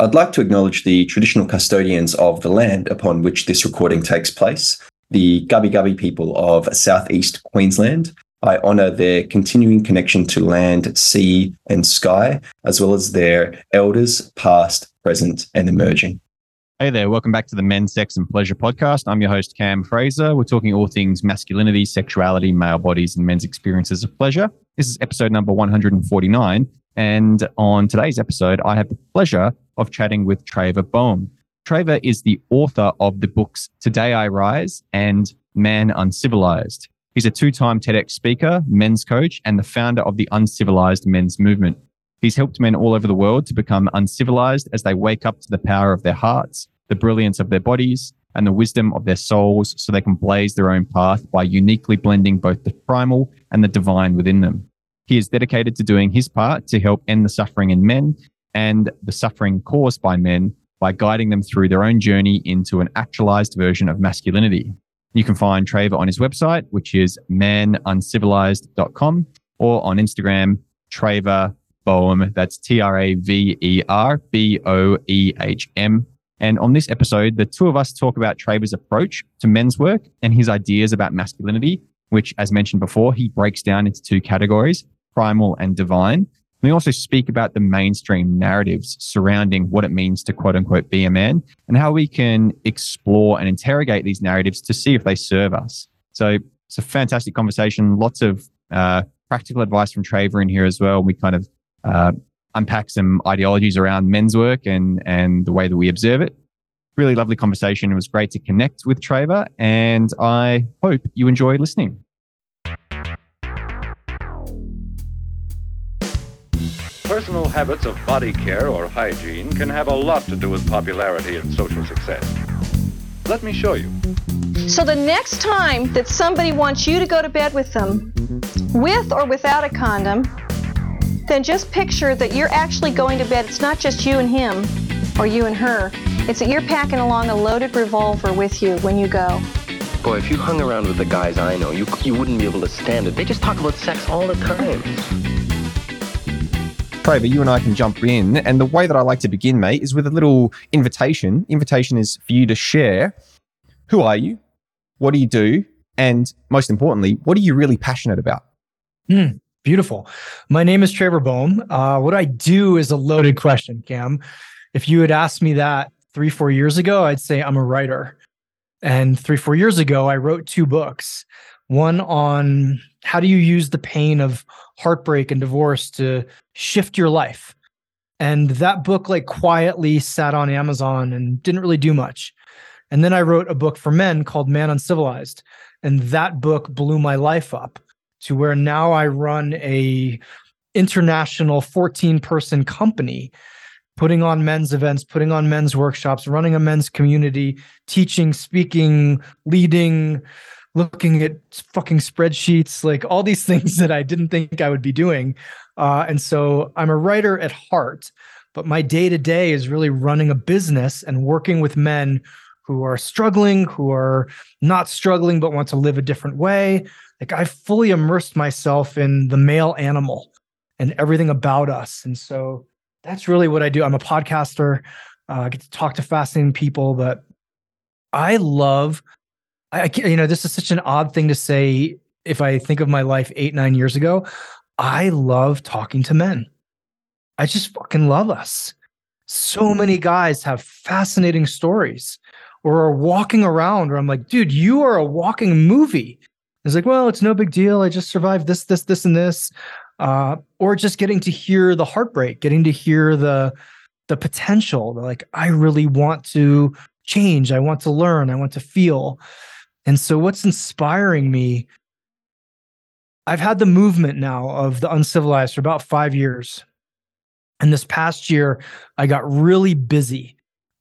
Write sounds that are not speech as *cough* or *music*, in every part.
I'd like to acknowledge the traditional custodians of the land upon which this recording takes place, the Gubbi Gubbi people of southeast Queensland. I honour their continuing connection to land, sea, and sky, as well as their elders, past, present, and emerging. Hey there, welcome back to the Men's Sex and Pleasure podcast. I'm your host, Cam Fraser. We're talking all things masculinity, sexuality, male bodies, and men's experiences of pleasure. This is episode number 149. And on today's episode, I have the pleasure of chatting with Traver Boehm. Traver is the author of the books Today I Rise and Man Uncivilized. He's a two time TEDx speaker, men's coach, and the founder of the Uncivilized Men's Movement. He's helped men all over the world to become uncivilized as they wake up to the power of their hearts, the brilliance of their bodies, and the wisdom of their souls so they can blaze their own path by uniquely blending both the primal and the divine within them. He is dedicated to doing his part to help end the suffering in men and the suffering caused by men by guiding them through their own journey into an actualized version of masculinity. You can find Traver on his website, which is manuncivilized.com, or on Instagram, Traver Boehm. That's T R A V E R B O E H M. And on this episode, the two of us talk about Traver's approach to men's work and his ideas about masculinity, which, as mentioned before, he breaks down into two categories primal and divine. We also speak about the mainstream narratives surrounding what it means to quote unquote be a man and how we can explore and interrogate these narratives to see if they serve us. So it's a fantastic conversation. Lots of uh, practical advice from Traver in here as well. We kind of uh, unpack some ideologies around men's work and and the way that we observe it. Really lovely conversation. It was great to connect with Traver, and I hope you enjoy listening. Personal habits of body care or hygiene can have a lot to do with popularity and social success. Let me show you. So the next time that somebody wants you to go to bed with them, with or without a condom, then just picture that you're actually going to bed. It's not just you and him or you and her. It's that you're packing along a loaded revolver with you when you go. Boy, if you hung around with the guys I know, you, you wouldn't be able to stand it. They just talk about sex all the time. Traver, you and I can jump in. And the way that I like to begin, mate, is with a little invitation. Invitation is for you to share who are you? What do you do? And most importantly, what are you really passionate about? Mm, beautiful. My name is Traver Boehm. Uh, what I do is a loaded question, Cam. If you had asked me that three, four years ago, I'd say I'm a writer. And three, four years ago, I wrote two books one on how do you use the pain of heartbreak and divorce to shift your life. And that book like quietly sat on amazon and didn't really do much. And then i wrote a book for men called man uncivilized and that book blew my life up to where now i run a international 14 person company putting on men's events putting on men's workshops running a men's community teaching speaking leading looking at fucking spreadsheets, like all these *laughs* things that I didn't think I would be doing. Uh, and so I'm a writer at heart, but my day to day is really running a business and working with men who are struggling, who are not struggling, but want to live a different way. Like I fully immersed myself in the male animal and everything about us. And so that's really what I do. I'm a podcaster. Uh, I get to talk to fascinating people, but I love I, can't, you know, this is such an odd thing to say. If I think of my life eight, nine years ago, I love talking to men. I just fucking love us. So many guys have fascinating stories or are walking around where I'm like, dude, you are a walking movie. It's like, well, it's no big deal. I just survived this, this, this, and this. Uh, or just getting to hear the heartbreak, getting to hear the the potential. Like, I really want to change. I want to learn. I want to feel. And so, what's inspiring me, I've had the movement now of the uncivilized for about five years. And this past year, I got really busy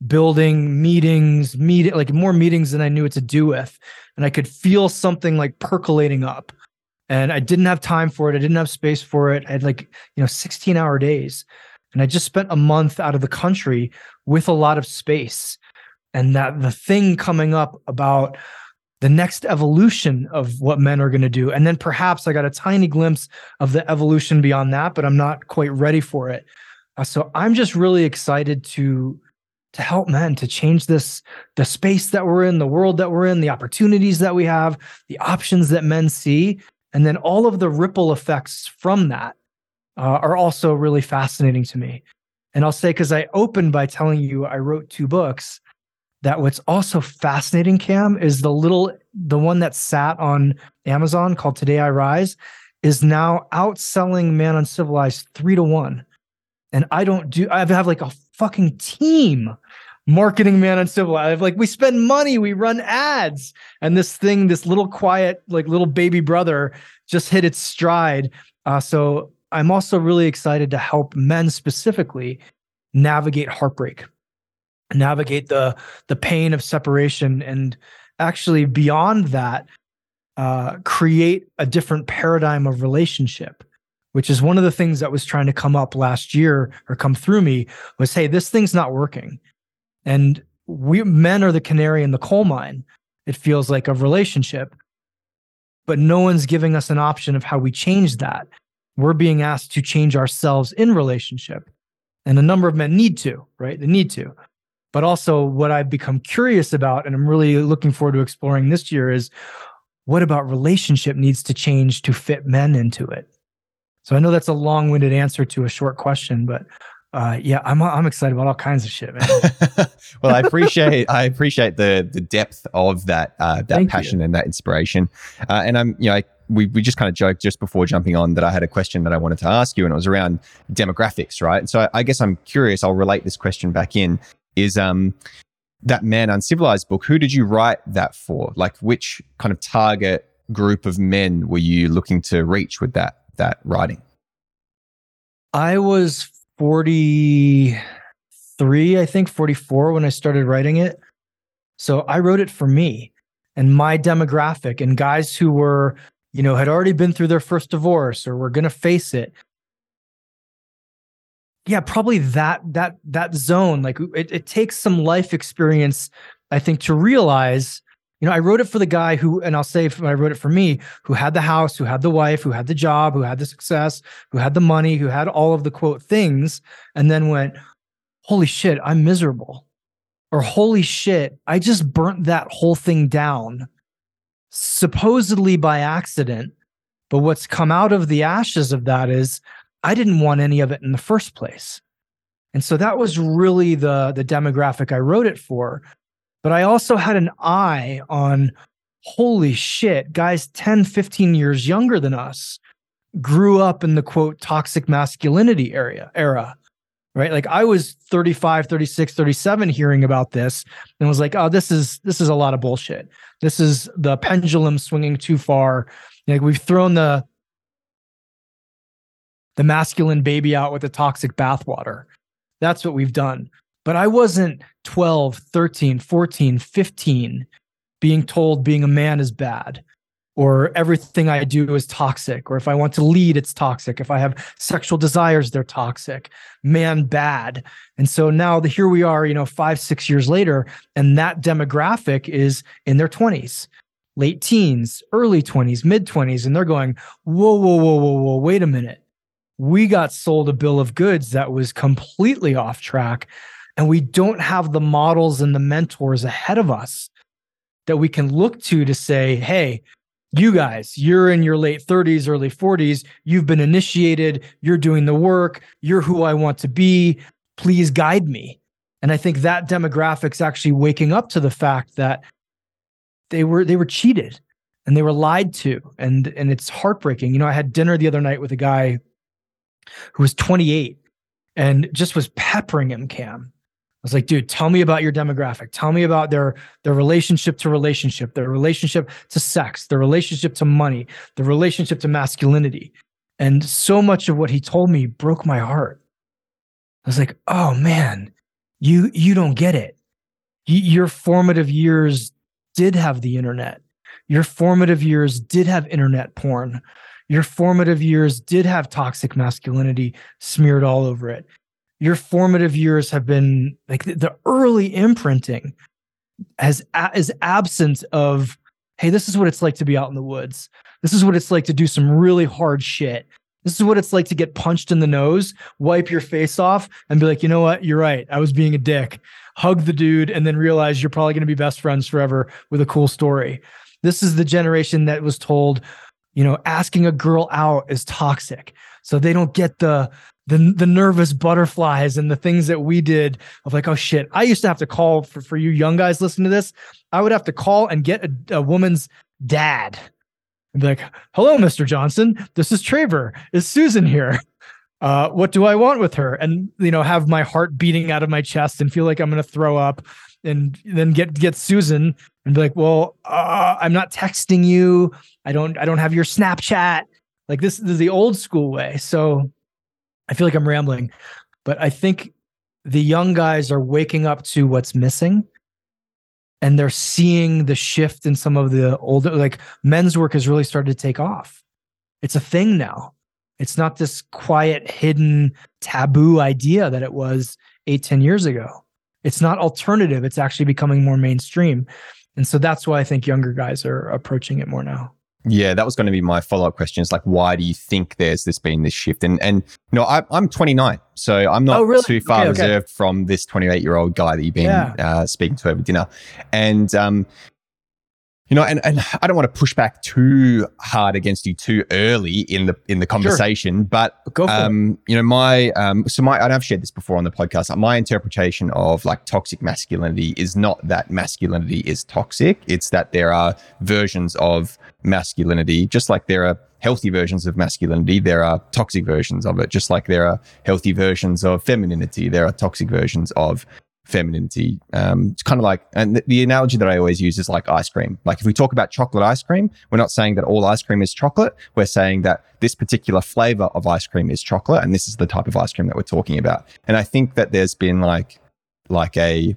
building meetings, meet like more meetings than I knew what to do with. And I could feel something like percolating up. And I didn't have time for it. I didn't have space for it. I had like, you know, 16 hour days. And I just spent a month out of the country with a lot of space. And that the thing coming up about the next evolution of what men are going to do. And then perhaps I got a tiny glimpse of the evolution beyond that, but I'm not quite ready for it. Uh, so I'm just really excited to to help men to change this the space that we're in, the world that we're in, the opportunities that we have, the options that men see, and then all of the ripple effects from that uh, are also really fascinating to me. And I'll say because I opened by telling you I wrote two books. That what's also fascinating, Cam, is the little the one that sat on Amazon called Today I Rise is now outselling Man Uncivilized three to one. And I don't do I have like a fucking team marketing Man Uncivilized. Like we spend money, we run ads, and this thing, this little quiet, like little baby brother, just hit its stride. Uh, so I'm also really excited to help men specifically navigate heartbreak, navigate the the pain of separation, and actually beyond that, uh, create a different paradigm of relationship. Which is one of the things that was trying to come up last year or come through me was, hey, this thing's not working, and we men are the canary in the coal mine. It feels like a relationship, but no one's giving us an option of how we change that we're being asked to change ourselves in relationship. And a number of men need to, right? They need to. But also, what I've become curious about, and I'm really looking forward to exploring this year, is what about relationship needs to change to fit men into it? So I know that's a long winded answer to a short question, but uh, yeah, I'm I'm excited about all kinds of shit, man. *laughs* well, I appreciate I appreciate the the depth of that uh, that Thank passion you. and that inspiration, uh, and I'm you know I, we we just kind of joked just before jumping on that I had a question that I wanted to ask you, and it was around demographics, right? And So I, I guess I'm curious. I'll relate this question back in. Is um that man uncivilized book? Who did you write that for? Like, which kind of target group of men were you looking to reach with that that writing? I was 43, I think 44 when I started writing it. So I wrote it for me and my demographic and guys who were, you know, had already been through their first divorce or were going to face it. Yeah, probably that that that zone like it, it takes some life experience I think to realize you know, I wrote it for the guy who, and I'll say I wrote it for me, who had the house, who had the wife, who had the job, who had the success, who had the money, who had all of the quote things, and then went, holy shit, I'm miserable. Or holy shit, I just burnt that whole thing down, supposedly by accident. But what's come out of the ashes of that is I didn't want any of it in the first place. And so that was really the, the demographic I wrote it for but I also had an eye on holy shit, guys 10, 15 years younger than us grew up in the quote toxic masculinity area era. Right. Like I was 35, 36, 37 hearing about this and was like, oh, this is this is a lot of bullshit. This is the pendulum swinging too far. Like we've thrown the the masculine baby out with the toxic bathwater. That's what we've done. But I wasn't 12, 13, 14, 15 being told being a man is bad or everything I do is toxic, or if I want to lead, it's toxic. If I have sexual desires, they're toxic. Man, bad. And so now the, here we are, you know, five, six years later, and that demographic is in their 20s, late teens, early 20s, mid 20s, and they're going, whoa, whoa, whoa, whoa, whoa, wait a minute. We got sold a bill of goods that was completely off track and we don't have the models and the mentors ahead of us that we can look to to say, hey, you guys, you're in your late 30s, early 40s, you've been initiated, you're doing the work, you're who I want to be. Please guide me. And I think that demographic's actually waking up to the fact that they were they were cheated and they were lied to and and it's heartbreaking. You know, I had dinner the other night with a guy who was 28 and just was peppering him cam I was like, dude, tell me about your demographic. Tell me about their their relationship to relationship, their relationship to sex, their relationship to money, the relationship to masculinity. And so much of what he told me broke my heart. I was like, oh man, you you don't get it. your formative years did have the internet. Your formative years did have internet porn. Your formative years did have toxic masculinity smeared all over it your formative years have been like the, the early imprinting as is absent of hey this is what it's like to be out in the woods this is what it's like to do some really hard shit This is what it's like to get punched in the nose, wipe your face off, and be like, you know what? You're right. I was being a dick. Hug the dude, and then realize you're probably going to be best friends forever with a cool story. This is the generation that was told, you know, asking a girl out is toxic. So they don't get the the the nervous butterflies and the things that we did of like, oh shit. I used to have to call for, for you young guys listening to this. I would have to call and get a, a woman's dad and be like, hello, Mr. Johnson. This is Traver. Is Susan here? Uh, what do I want with her? And you know, have my heart beating out of my chest and feel like I'm gonna throw up and then get get Susan and be like, well, uh, I'm not texting you. I don't I don't have your Snapchat. Like this, this is the old school way. So I feel like I'm rambling, but I think the young guys are waking up to what's missing and they're seeing the shift in some of the older like men's work has really started to take off it's a thing now it's not this quiet hidden taboo idea that it was eight ten years ago it's not alternative it's actually becoming more mainstream and so that's why i think younger guys are approaching it more now yeah, that was going to be my follow up question. Is like, why do you think there's this been this shift? And and you know, I, am 29, so I'm not oh, really? too far okay, reserved okay. from this 28 year old guy that you've been yeah. uh, speaking to over dinner. And um, you know, and, and I don't want to push back too hard against you too early in the in the conversation, sure. but um, you know, my um, so my I've shared this before on the podcast. My interpretation of like toxic masculinity is not that masculinity is toxic; it's that there are versions of masculinity, just like there are healthy versions of masculinity, there are toxic versions of it. Just like there are healthy versions of femininity, there are toxic versions of femininity. Um, it's kind of like, and the, the, analogy that I always use is like ice cream. Like if we talk about chocolate ice cream, we're not saying that all ice cream is chocolate. We're saying that this particular flavor of ice cream is chocolate, and this is the type of ice cream that we're talking about. And I think that there's been like, like a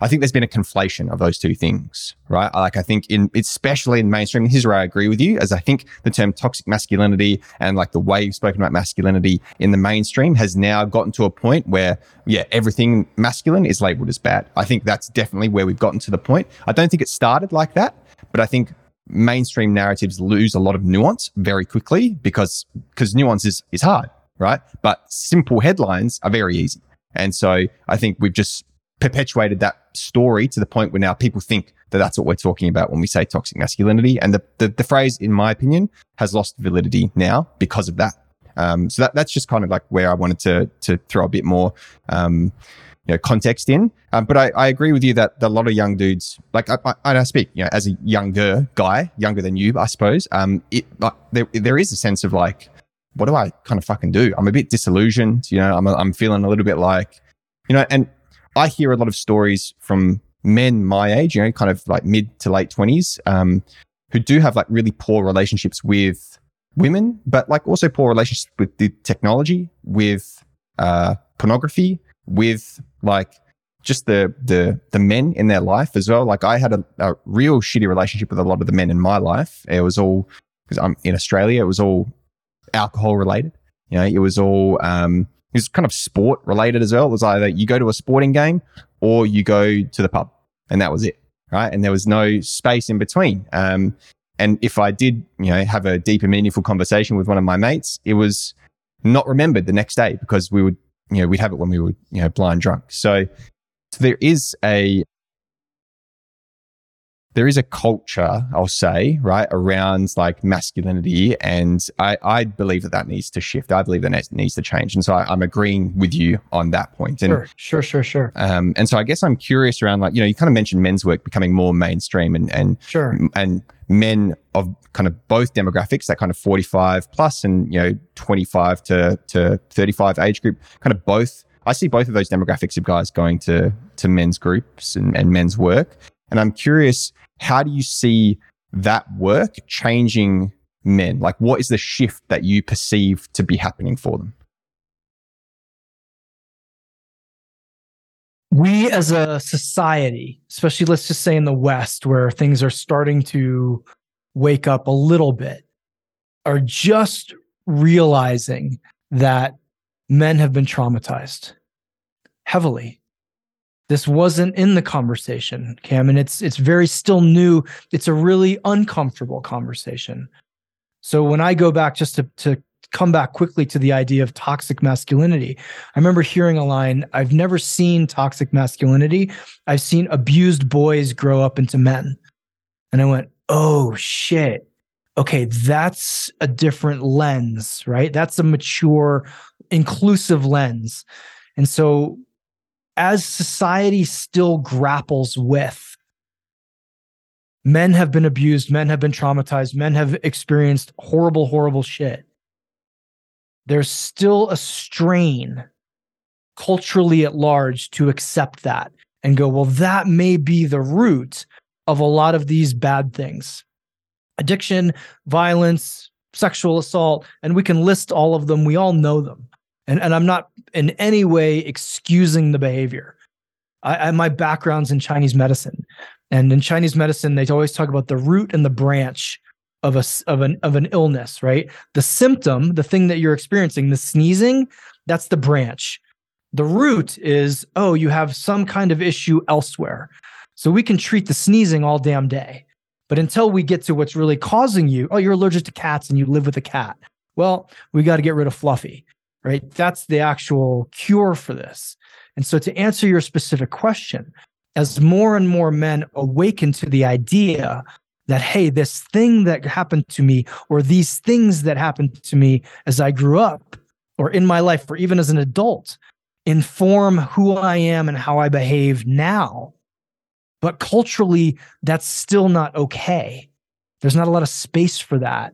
I think there's been a conflation of those two things, right? Like I think in especially in mainstream, here's where I agree with you, as I think the term toxic masculinity and like the way you've spoken about masculinity in the mainstream has now gotten to a point where, yeah, everything masculine is labeled as bad. I think that's definitely where we've gotten to the point. I don't think it started like that, but I think mainstream narratives lose a lot of nuance very quickly because because nuance is, is hard, right? But simple headlines are very easy. And so I think we've just perpetuated that story to the point where now people think that that's what we're talking about when we say toxic masculinity. And the, the, the phrase, in my opinion, has lost validity now because of that. Um, so that, that's just kind of like where I wanted to, to throw a bit more, um, you know, context in. Um, but I, I agree with you that a lot of young dudes, like I, I, I speak, you know, as a younger guy, younger than you, I suppose, um, it, uh, there, there is a sense of like, what do I kind of fucking do? I'm a bit disillusioned, you know, I'm, I'm feeling a little bit like, you know, and I hear a lot of stories from men my age, you know, kind of like mid to late 20s, um, who do have like really poor relationships with women, but like also poor relationships with the technology, with uh, pornography, with like just the the the men in their life as well. Like I had a, a real shitty relationship with a lot of the men in my life. It was all because I'm in Australia. It was all alcohol related. You know, it was all um, was kind of sport related as well. It was either you go to a sporting game or you go to the pub, and that was it, right? And there was no space in between. Um, and if I did, you know, have a deep and meaningful conversation with one of my mates, it was not remembered the next day because we would, you know, we'd have it when we were, you know, blind drunk. So, so there is a there is a culture, I'll say, right, around like masculinity. And I, I believe that that needs to shift. I believe that it needs to change. And so I, am agreeing with you on that point. And, sure, sure, sure, sure. Um, and so I guess I'm curious around like, you know, you kind of mentioned men's work becoming more mainstream and, and, sure. and men of kind of both demographics, that kind of 45 plus and, you know, 25 to, to 35 age group, kind of both. I see both of those demographics of guys going to, to men's groups and, and men's work. And I'm curious, how do you see that work changing men? Like, what is the shift that you perceive to be happening for them? We as a society, especially let's just say in the West, where things are starting to wake up a little bit, are just realizing that men have been traumatized heavily this wasn't in the conversation, Cam, and it's it's very still new. It's a really uncomfortable conversation. So when I go back just to to come back quickly to the idea of toxic masculinity. I remember hearing a line I've never seen toxic masculinity. I've seen abused boys grow up into men. And I went, oh shit. Okay, that's a different lens, right? That's a mature, inclusive lens. And so, as society still grapples with men have been abused, men have been traumatized, men have experienced horrible, horrible shit there's still a strain culturally at large to accept that and go, well, that may be the root of a lot of these bad things addiction, violence, sexual assault, and we can list all of them. We all know them. And, and I'm not in any way excusing the behavior. I, I my background's in Chinese medicine. And in Chinese medicine, they always talk about the root and the branch of a of an of an illness, right? The symptom, the thing that you're experiencing, the sneezing, that's the branch. The root is, oh, you have some kind of issue elsewhere. So we can treat the sneezing all damn day. But until we get to what's really causing you, oh, you're allergic to cats and you live with a cat. Well, we got to get rid of Fluffy, right? That's the actual cure for this. And so to answer your specific question, as more and more men awaken to the idea that hey this thing that happened to me or these things that happened to me as i grew up or in my life or even as an adult inform who i am and how i behave now but culturally that's still not okay there's not a lot of space for that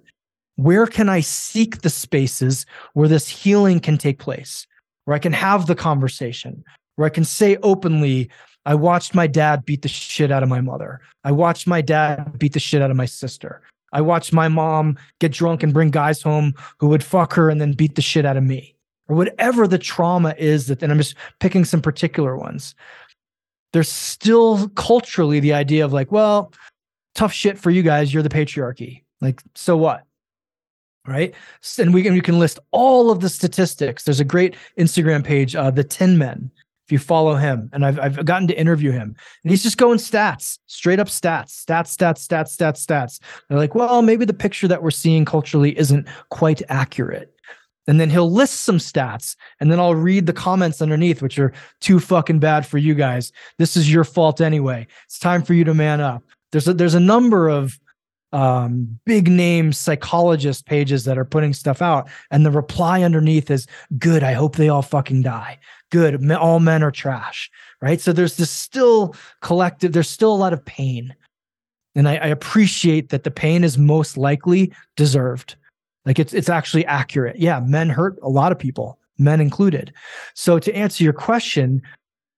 where can i seek the spaces where this healing can take place where i can have the conversation where i can say openly I watched my dad beat the shit out of my mother. I watched my dad beat the shit out of my sister. I watched my mom get drunk and bring guys home who would fuck her and then beat the shit out of me. Or whatever the trauma is that, and I'm just picking some particular ones. There's still culturally the idea of like, well, tough shit for you guys. You're the patriarchy. Like, so what? Right. And we, can we can list all of the statistics. There's a great Instagram page, uh, the Tin Men if you follow him and I've, I've gotten to interview him. And he's just going stats straight up stats stats stats stats stats stats. They're like well maybe the picture that we're seeing culturally isn't quite accurate. And then he'll list some stats and then i'll read the comments underneath which are too fucking bad for you guys. This is your fault anyway. It's time for you to man up. There's a there's a number of um, big name psychologist pages that are putting stuff out. And the reply underneath is good i hope they all fucking die. Good all men are trash right? So there's this still collective there's still a lot of pain. And I, I appreciate that the pain is most likely deserved. Like it's it's actually accurate. Yeah men hurt a lot of people men included. So to answer your question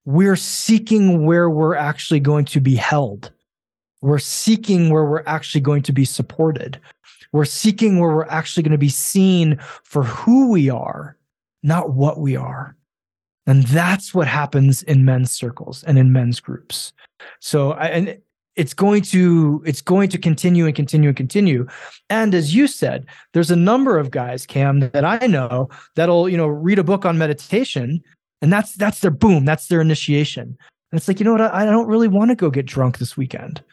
we're seeking where we're actually going to be held we're seeking where we're actually going to be supported we're seeking where we're actually going to be seen for who we are not what we are and that's what happens in men's circles and in men's groups. So and it's going to it's going to continue and continue and continue. And as you said, there's a number of guys, Cam, that I know that'll, you know, read a book on meditation and that's that's their boom, that's their initiation. And it's like, you know what? I, I don't really want to go get drunk this weekend.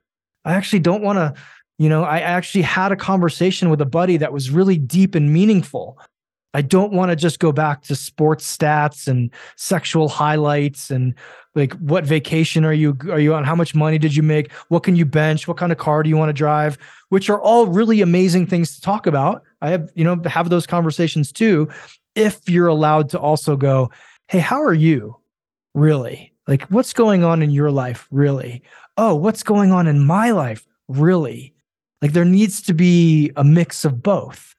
I actually don't want to, you know, I actually had a conversation with a buddy that was really deep and meaningful. I don't want to just go back to sports stats and sexual highlights and like what vacation are you are you on? How much money did you make? What can you bench? What kind of car do you want to drive? Which are all really amazing things to talk about. I have you know have those conversations too if you're allowed to also go hey how are you? Really. Like what's going on in your life really oh what's going on in my life really? Like there needs to be a mix of both.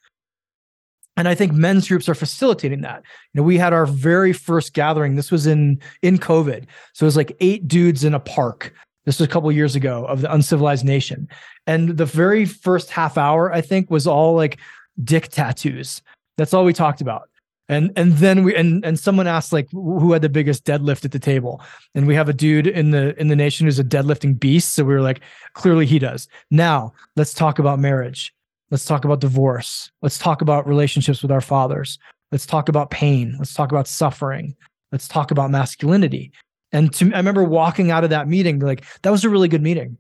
And i think men's groups are facilitating that. You know we had our very first gathering. This was in in covid. So it was like eight dudes in a park. This was a couple years ago of the uncivilized nation. And the very first half hour i think was all like dick tattoos. That's all we talked about and and then we and and someone asked like who had the biggest deadlift at the table and we have a dude in the in the nation who's a deadlifting beast so we were like clearly he does now let's talk about marriage Let's talk about divorce. Let's talk about relationships with our fathers. Let's talk about pain. Let's talk about suffering. Let's talk about masculinity. And to, I remember walking out of that meeting, like, that was a really good meeting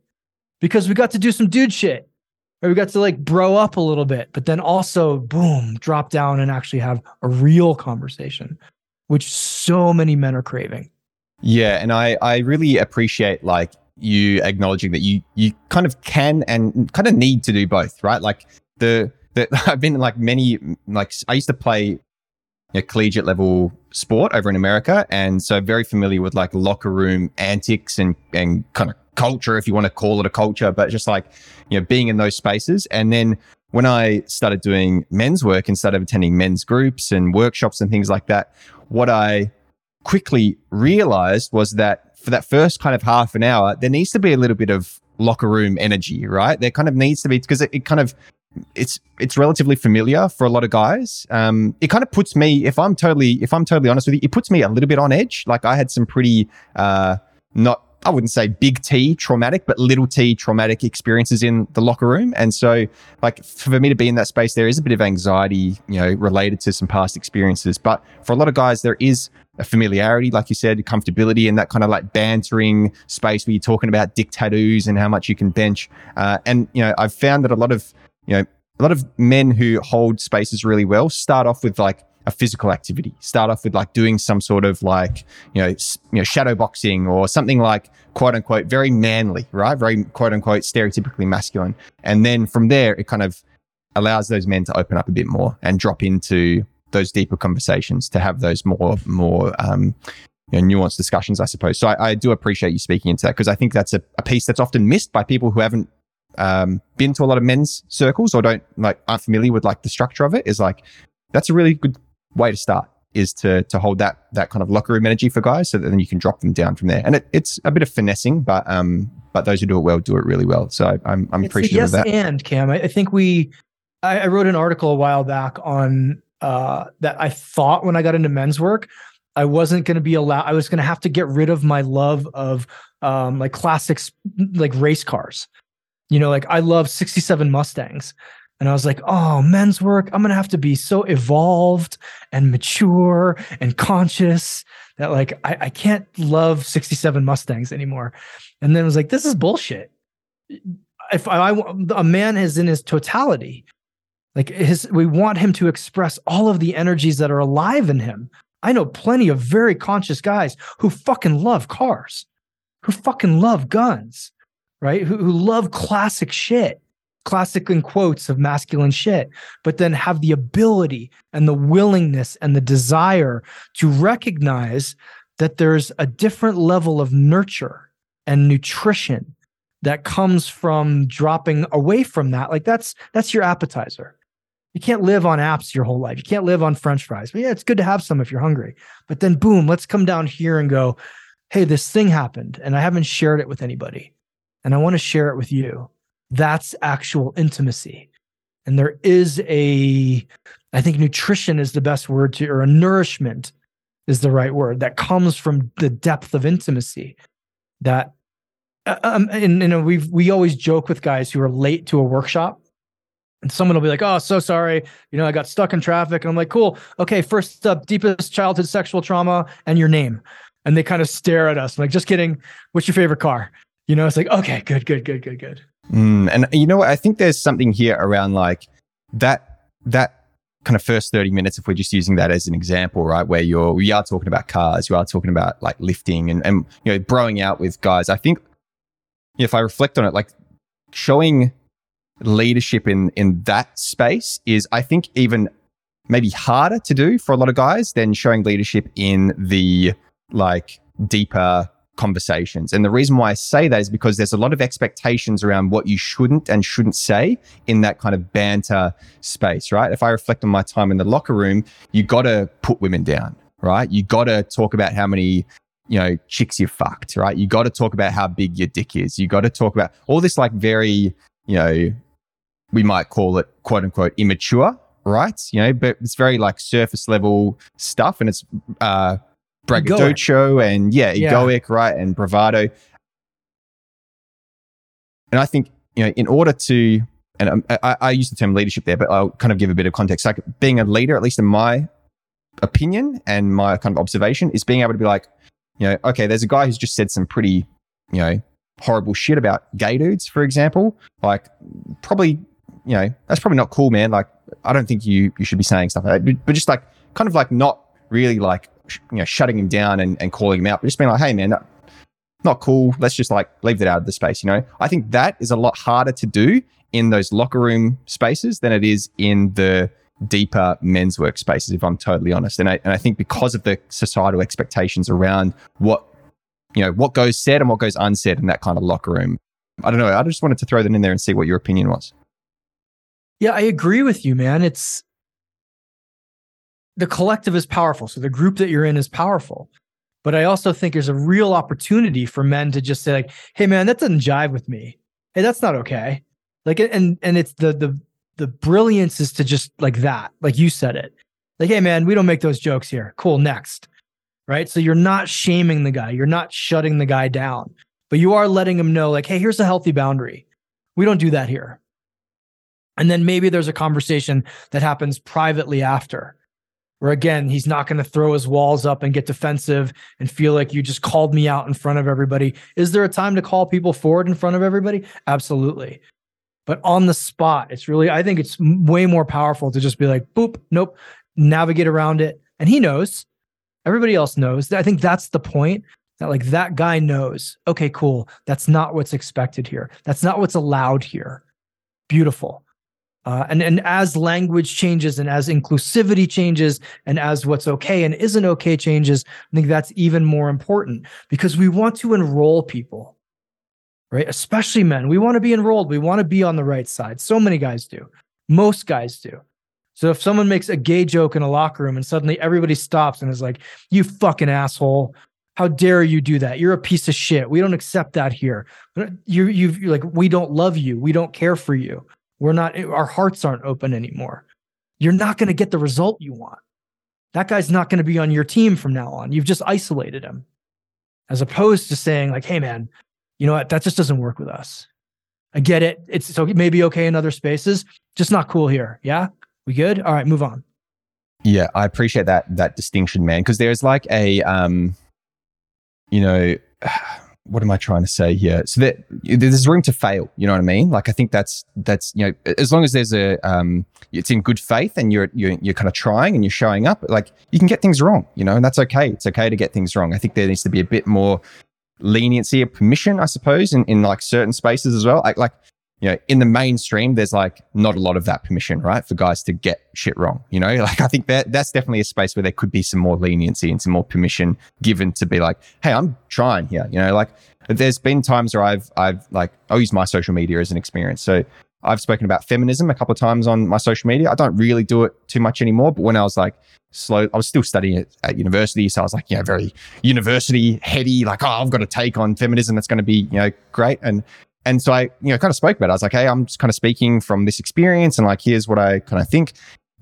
because we got to do some dude shit. Or we got to like bro up a little bit, but then also boom, drop down and actually have a real conversation, which so many men are craving. Yeah, and I I really appreciate like you acknowledging that you you kind of can and kind of need to do both, right? Like the the *laughs* I've been like many like I used to play a collegiate level sport over in America, and so very familiar with like locker room antics and and kind of culture, if you want to call it a culture, but just like you know being in those spaces. And then when I started doing men's work instead of attending men's groups and workshops and things like that, what I quickly realized was that for that first kind of half an hour, there needs to be a little bit of locker room energy, right? There kind of needs to be because it, it kind of it's it's relatively familiar for a lot of guys. Um, it kind of puts me, if I'm totally if I'm totally honest with you, it puts me a little bit on edge. Like I had some pretty uh, not I wouldn't say big T traumatic, but little T traumatic experiences in the locker room. And so, like, for me to be in that space, there is a bit of anxiety, you know, related to some past experiences. But for a lot of guys, there is a familiarity, like you said, comfortability, and that kind of like bantering space where you're talking about dick tattoos and how much you can bench. Uh, and, you know, I've found that a lot of, you know, a lot of men who hold spaces really well start off with like a physical activity. Start off with like doing some sort of like, you know, you know, shadow boxing or something like quote unquote very manly, right? Very quote unquote stereotypically masculine. And then from there, it kind of allows those men to open up a bit more and drop into those deeper conversations to have those more, more, um, you know, nuanced discussions, I suppose. So I, I do appreciate you speaking into that because I think that's a, a piece that's often missed by people who haven't um, been to a lot of men's circles or don't like aren't familiar with like the structure of it. Is like that's a really good way to start is to to hold that that kind of locker room energy for guys so that then you can drop them down from there and it, it's a bit of finessing but um but those who do it well do it really well so i'm i'm It's appreciative yes of that and Cam. I, I think we I, I wrote an article a while back on uh that I thought when I got into men's work, I wasn't gonna be allowed I was gonna have to get rid of my love of um like classics like race cars. You know, like I love 67 Mustangs. And I was like, oh, men's work, I'm gonna have to be so evolved and mature and conscious that like I, I can't love 67 Mustangs anymore. And then I was like, this is bullshit if I, I a man is in his totality, like his, we want him to express all of the energies that are alive in him. I know plenty of very conscious guys who fucking love cars, who fucking love guns, right? Who, who love classic shit, classic in quotes of masculine shit, but then have the ability and the willingness and the desire to recognize that there's a different level of nurture and nutrition that comes from dropping away from that. Like that's that's your appetizer. You can't live on apps your whole life. You can't live on french fries. But yeah it's good to have some if you're hungry. But then boom let's come down here and go hey this thing happened and i haven't shared it with anybody and i want to share it with you that's actual intimacy. And there is a i think nutrition is the best word to or a nourishment is the right word that comes from the depth of intimacy that uh, um, and you know we we always joke with guys who are late to a workshop. And someone will be like oh so sorry. You know i got stuck in traffic. And i'm like cool. Okay first up deepest childhood sexual trauma and your name. And they kind of stare at us I'm like just kidding. What's your favorite car? You know it's like okay good good good good good Mm, and you know what? I think there's something here around like that that kind of first 30 minutes, if we're just using that as an example, right? Where you're we are talking about cars, you are talking about like lifting and, and you know, broing out with guys. I think if I reflect on it, like showing leadership in in that space is I think even maybe harder to do for a lot of guys than showing leadership in the like deeper conversations. And the reason why I say that is because there's a lot of expectations around what you shouldn't and shouldn't say in that kind of banter space, right? If I reflect on my time in the locker room, you got to put women down, right? You got to talk about how many you know chicks you fucked, right? You got to talk about how big your dick is. You got to talk about all this like very, you know, we might call it quote unquote immature, right? You know, but it's very like surface level stuff and it's uh braggadocio and yeah, Yeah. egoic, right? And bravado. And I think, you know, in order to, and I, I use the term leadership there, but I'll kind of give a bit of context. Like being a leader, at least in my opinion and my kind of observation, is being able to be like, you know, okay, there's a guy who's just said some pretty, you know, horrible shit about gay dudes, for example. Like, probably you know, that's probably not cool, man. Like, I don't think you you should be saying stuff like that. But, but just like, kind of like not really like, you know, shutting him down and, and calling him out, but just being like, hey, man, that, not cool. Let's just like leave that out of the space. You know, I think that is a lot harder to do in those locker room spaces than it is in the deeper men's workspaces, if I'm totally honest. And I, and I think because of the societal expectations around what, you know, what goes said and what goes unsaid in that kind of locker room. I don't know. I just wanted to throw that in there and see what your opinion was. Yeah, I agree with you, man. It's the collective is powerful. So the group that you're in is powerful. But I also think there's a real opportunity for men to just say, like, hey man, that doesn't jive with me. Hey, that's not okay. Like and and it's the the the brilliance is to just like that, like you said it. Like, hey man, we don't make those jokes here. Cool, next. Right. So you're not shaming the guy, you're not shutting the guy down, but you are letting him know, like, hey, here's a healthy boundary. We don't do that here. And then maybe there's a conversation that happens privately after where again he's not going to throw his walls up and get defensive and feel like you just called me out in front of everybody. Is there a time to call people forward in front of everybody? Absolutely. But on the spot it's really i think it's way more powerful to just be like boop nope navigate around it. And he knows. Everybody else knows. I think that's the point that like that guy knows okay cool that's not what's expected here. That's not what's allowed here. Beautiful uh, and, and as language changes and as inclusivity changes and as what's okay and isn't okay changes, I think that's even more important because we want to enroll people, right? Especially men. We want to be enrolled. We want to be on the right side. So many guys do. Most guys do. So if someone makes a gay joke in a locker room and suddenly everybody stops and is like, you fucking asshole, how dare you do that? You're a piece of shit. We don't accept that here. You, you've like, we don't love you. We don't care for you. We're not, our hearts aren't open anymore. You're not going to get the result you want. That guy's not going to be on your team from now on. You've just isolated him as opposed to saying, like, hey, man, you know what? That just doesn't work with us. I get it. It's so it may be okay in other spaces, just not cool here. Yeah. We good? All right, move on. Yeah, I appreciate that that distinction, man, because there's like a um, you know, what am I trying to say here? So that there's room to fail. You know what I mean? Like I think that's that's you know as long as there's a um, it's in good faith and you're you're you're kind of trying and you're showing up. Like you can get things wrong. You know, and that's okay. It's okay to get things wrong. I think there needs to be a bit more leniency or permission, I suppose, in in like certain spaces as well. Like like you know, in the mainstream, there's like not a lot of that permission, right? For guys to get shit wrong. You know, *laughs* like I think that that's definitely a space where there could be some more leniency and some more permission given to be like, hey, I'm trying here. You know, like there's been times where I've I've like I'll use my social media as an experience. So I've spoken about feminism a couple of times on my social media. I don't really do it too much anymore, but when I was like slow, I was still studying it at university. So I was like, you know, very university heady, like, oh, I've got a take on feminism that's going to be, you know, great. And and so I, you know, kind of spoke about it. I was like, hey, I'm just kind of speaking from this experience and like, here's what I kind of think.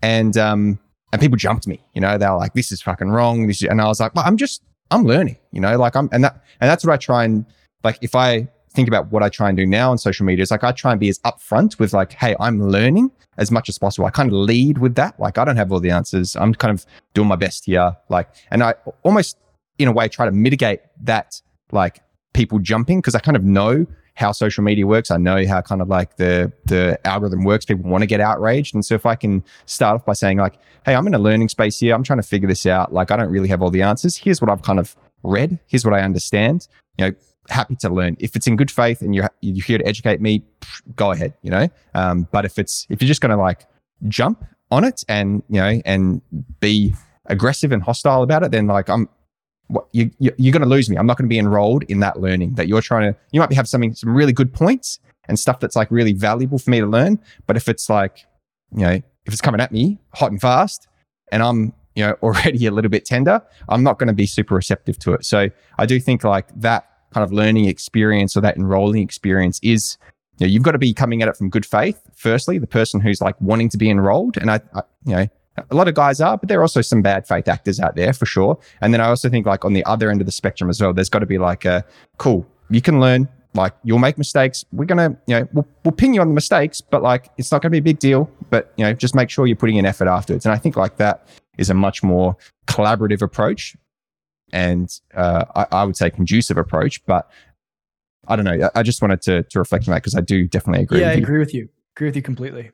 And, um, and people jumped me, you know, they were like, this is fucking wrong. This is, and I was like, well, I'm just, I'm learning, you know, like I'm, and that, and that's what I try and like, if I think about what I try and do now on social media, it's like I try and be as upfront with like, hey, I'm learning as much as possible. I kind of lead with that. Like, I don't have all the answers. I'm kind of doing my best here. Like, and I almost in a way try to mitigate that, like people jumping because I kind of know how social media works. I know how kind of like the the algorithm works. People want to get outraged, and so if I can start off by saying like, "Hey, I'm in a learning space here. I'm trying to figure this out. Like, I don't really have all the answers. Here's what I've kind of read. Here's what I understand. You know, happy to learn. If it's in good faith and you're you're here to educate me, go ahead. You know, um, but if it's if you're just going to like jump on it and you know and be aggressive and hostile about it, then like I'm what, you, you, you're going to lose me. I'm not going to be enrolled in that learning that you're trying to, you might be have something, some really good points and stuff that's like really valuable for me to learn. But if it's like, you know, if it's coming at me hot and fast and I'm, you know, *laughs* already a little bit tender, I'm not going to be super receptive to it. So I do think like that kind of learning experience or that enrolling experience is, you know, you've got to be coming at it from good faith. Firstly, the person who's like wanting to be enrolled. And I, I you know, a lot of guys are, but there are also some bad faith actors out there for sure. And then I also think like on the other end of the spectrum as well, there's got to be like a cool, you can learn, like you'll make mistakes. We're going to, you know, we'll, we'll pin you on the mistakes, but like it's not going to be a big deal, but you know, just make sure you're putting in effort afterwards. And I think like that is a much more collaborative approach and uh, I, I would say conducive approach, but I don't know. I just wanted to, to reflect on that because I do definitely agree. Yeah, I agree with you. Agree with you completely.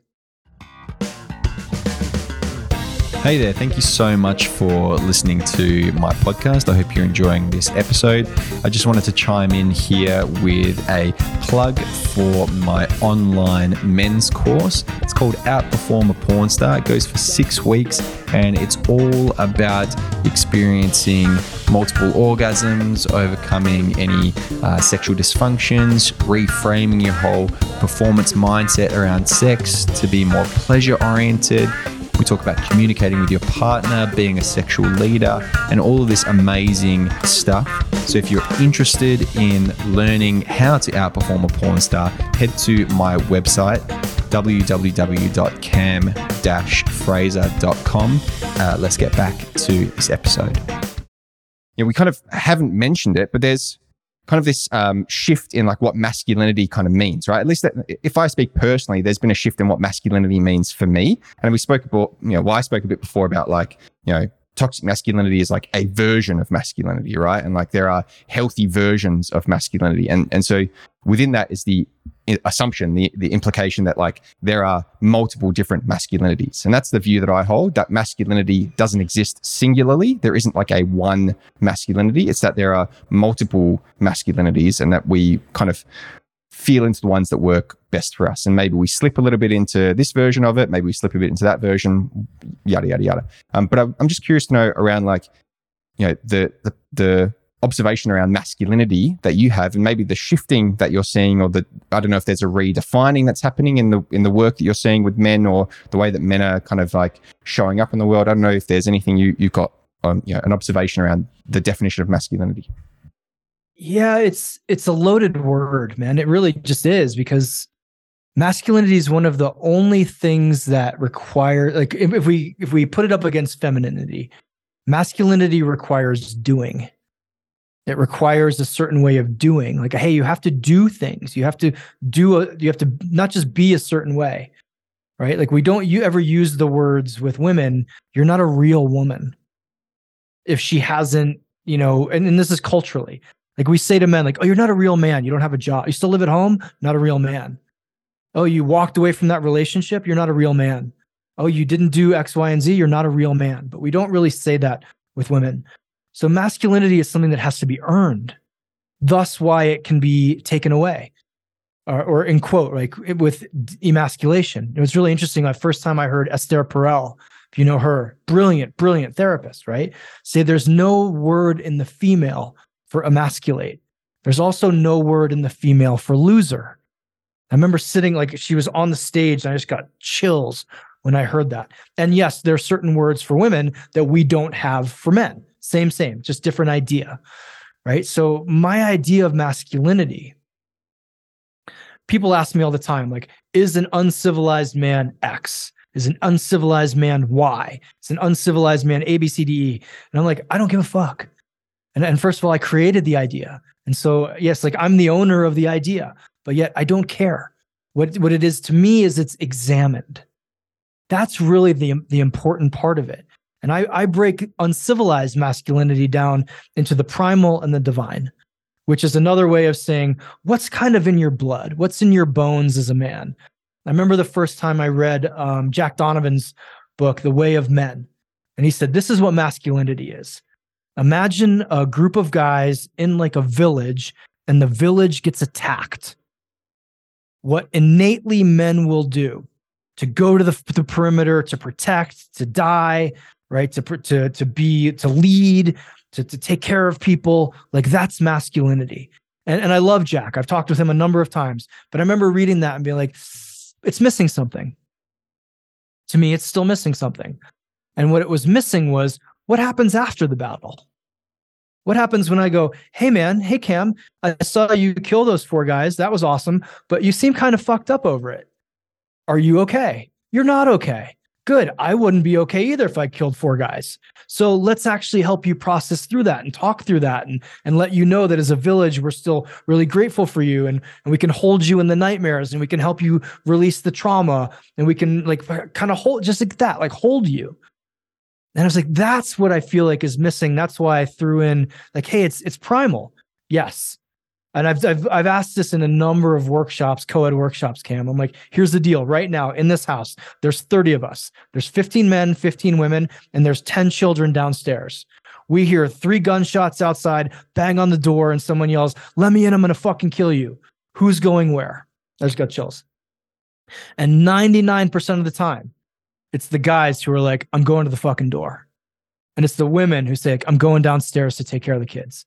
Hey there, thank you so much for listening to my podcast. I hope you're enjoying this episode. I just wanted to chime in here with a plug for my online men's course. It's called Outperform a Porn Star. It goes for six weeks and it's all about experiencing multiple orgasms, overcoming any uh, sexual dysfunctions, reframing your whole performance mindset around sex to be more pleasure oriented we talk about communicating with your partner, being a sexual leader, and all of this amazing stuff. So, if you're interested in learning how to outperform a porn star, head to my website www.cam-fraser.com. Uh, let's get back to this episode. Yeah, we kind of haven't mentioned it, but there's kind of this um, shift in like what masculinity kind of means, right? At least that, if I speak personally, there's been a shift in what masculinity means for me. And we spoke about, you know, well, I spoke a bit before about like, you know, toxic masculinity is like a version of masculinity, right? And like there are healthy versions of masculinity. And, and so within that is the assumption, the, the implication that like there are multiple different masculinities. And that's the view that I hold that masculinity doesn't exist singularly. There isn't like a one masculinity. It's that there are multiple masculinities and that we kind of feel into the ones that work best for us. And maybe we slip a little bit into this version of it. Maybe we slip a bit into that version, yada, yada, yada. Um, but I'm, I'm just curious to know around like, you know, the, the, the observation around masculinity that you have and maybe the shifting that you're seeing or the I don't know if there's a redefining that's happening in the in the work that you're seeing with men or the way that men are kind of like showing up in the world. I don't know if there's anything you you've got um, you know, an observation around the definition of masculinity. Yeah, it's it's a loaded word, man. It really just is because masculinity is one of the only things that require like if, we if we put it up against femininity, masculinity requires doing it requires a certain way of doing. Like hey you have to do things. You have to do a you have to not just be a certain way right? Like we don't you ever use the words with women you're not a real woman. If she hasn't you know and, and this is culturally. Like we say to men like oh you're not a real man. You don't have a job. You still live at home? Not a real man. Oh you walked away from that relationship? You're not a real man. Oh you didn't do x y and z? You're not a real man. But we don't really say that with women so masculinity is something that has to be earned. Thus, why it can be taken away, or, or in quote, like with emasculation. It was really interesting. The first time I heard Esther Perel, if you know her, brilliant, brilliant therapist, right? Say there's no word in the female for emasculate. There's also no word in the female for loser. I remember sitting like she was on the stage and I just got chills when I heard that. And yes, there are certain words for women that we don't have for men. Same, same, just different idea. Right. So, my idea of masculinity, people ask me all the time, like, is an uncivilized man X? Is an uncivilized man Y? Is an uncivilized man A, B, C, D, E? And I'm like, I don't give a fuck. And, and first of all, I created the idea. And so, yes, like I'm the owner of the idea, but yet I don't care. What, what it is to me is it's examined. That's really the, the important part of it. And I, I break uncivilized masculinity down into the primal and the divine, which is another way of saying what's kind of in your blood, what's in your bones as a man. I remember the first time I read um, Jack Donovan's book, The Way of Men. And he said, This is what masculinity is. Imagine a group of guys in like a village, and the village gets attacked. What innately men will do to go to the, the perimeter, to protect, to die, right? To to to be to lead, to to take care of people, like that's masculinity. And and I love Jack. I've talked with him a number of times, but I remember reading that and being like, it's missing something. To me, it's still missing something. And what it was missing was what happens after the battle. What happens when I go, hey man, hey Cam, I saw you kill those four guys. That was awesome, but you seem kind of fucked up over it. Are you okay? You're not okay good. I wouldn't be okay either if I killed four guys. So let's actually help you process through that and talk through that and, and let you know that as a village, we're still really grateful for you and, and we can hold you in the nightmares and we can help you release the trauma and we can like kind of hold just like that, like hold you. And I was like, that's what I feel like is missing. That's why I threw in like, hey, it's it's primal. Yes. And I've, I've I've asked this in a number of workshops, co-ed workshops, Cam. I'm like, here's the deal. Right now in this house, there's 30 of us. There's 15 men, 15 women, and there's 10 children downstairs. We hear three gunshots outside, bang on the door, and someone yells, Let me in, I'm gonna fucking kill you. Who's going where? I just got chills. And 99% of the time, it's the guys who are like, I'm going to the fucking door. And it's the women who say, I'm going downstairs to take care of the kids.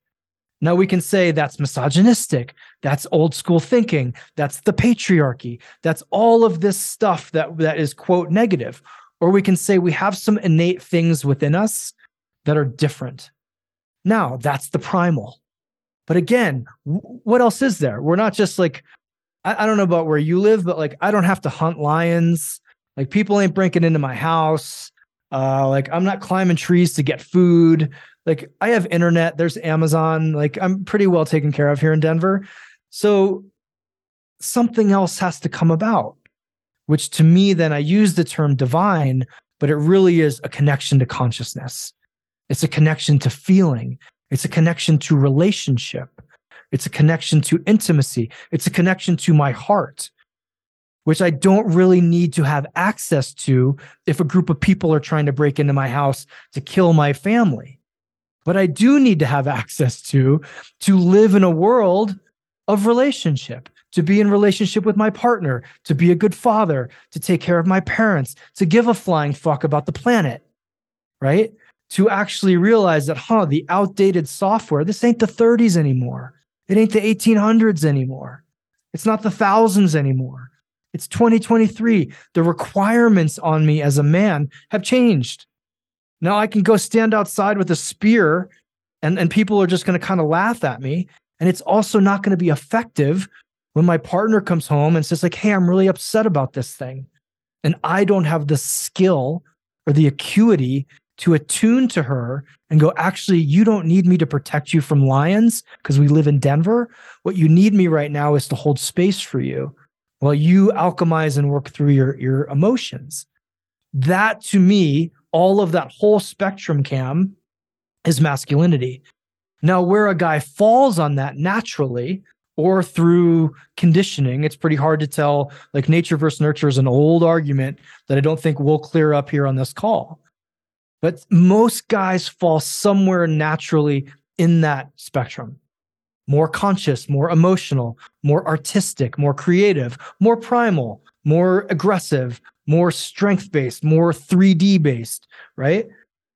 Now we can say that's misogynistic. That's old school thinking. That's the patriarchy. That's all of this stuff that, that is, quote, negative. Or we can say we have some innate things within us that are different. Now that's the primal. But again, what else is there? We're not just like, I, I don't know about where you live, but like, I don't have to hunt lions. Like, people ain't breaking into my house. Uh, like, I'm not climbing trees to get food. Like, I have internet, there's Amazon. Like, I'm pretty well taken care of here in Denver. So, something else has to come about, which to me, then I use the term divine, but it really is a connection to consciousness. It's a connection to feeling. It's a connection to relationship. It's a connection to intimacy. It's a connection to my heart, which I don't really need to have access to if a group of people are trying to break into my house to kill my family. But I do need to have *laughs* access to to live in a world of relationship, to be in relationship with my partner, to be a good father, to take care of my parents, to give a flying fuck about the planet. Right? to actually realize that, huh, the outdated software, this ain't the 30s anymore. It ain't the 1800s anymore. It's not the thousands anymore. It's 2023. The requirements on me as a man have changed. Now I can go stand outside with a spear and, and people are just going to kind of laugh at me. And it's also not going to be effective when my partner comes home and says, like, hey, I'm really upset about this thing. And I don't have the skill or the acuity to attune to her and go, actually, you don't need me to protect you from lions because we live in Denver. What you need me right now is to hold space for you while you alchemize and work through your, your emotions. That to me, all of that whole spectrum cam is masculinity. Now, where a guy falls on that naturally or through conditioning, it's pretty hard to tell. Like nature versus nurture is an old argument that I don't think we'll clear up here on this call but most guys fall somewhere naturally in that spectrum more conscious, more emotional, more artistic, more creative, more primal, more aggressive, more strength based, more 3D based, right?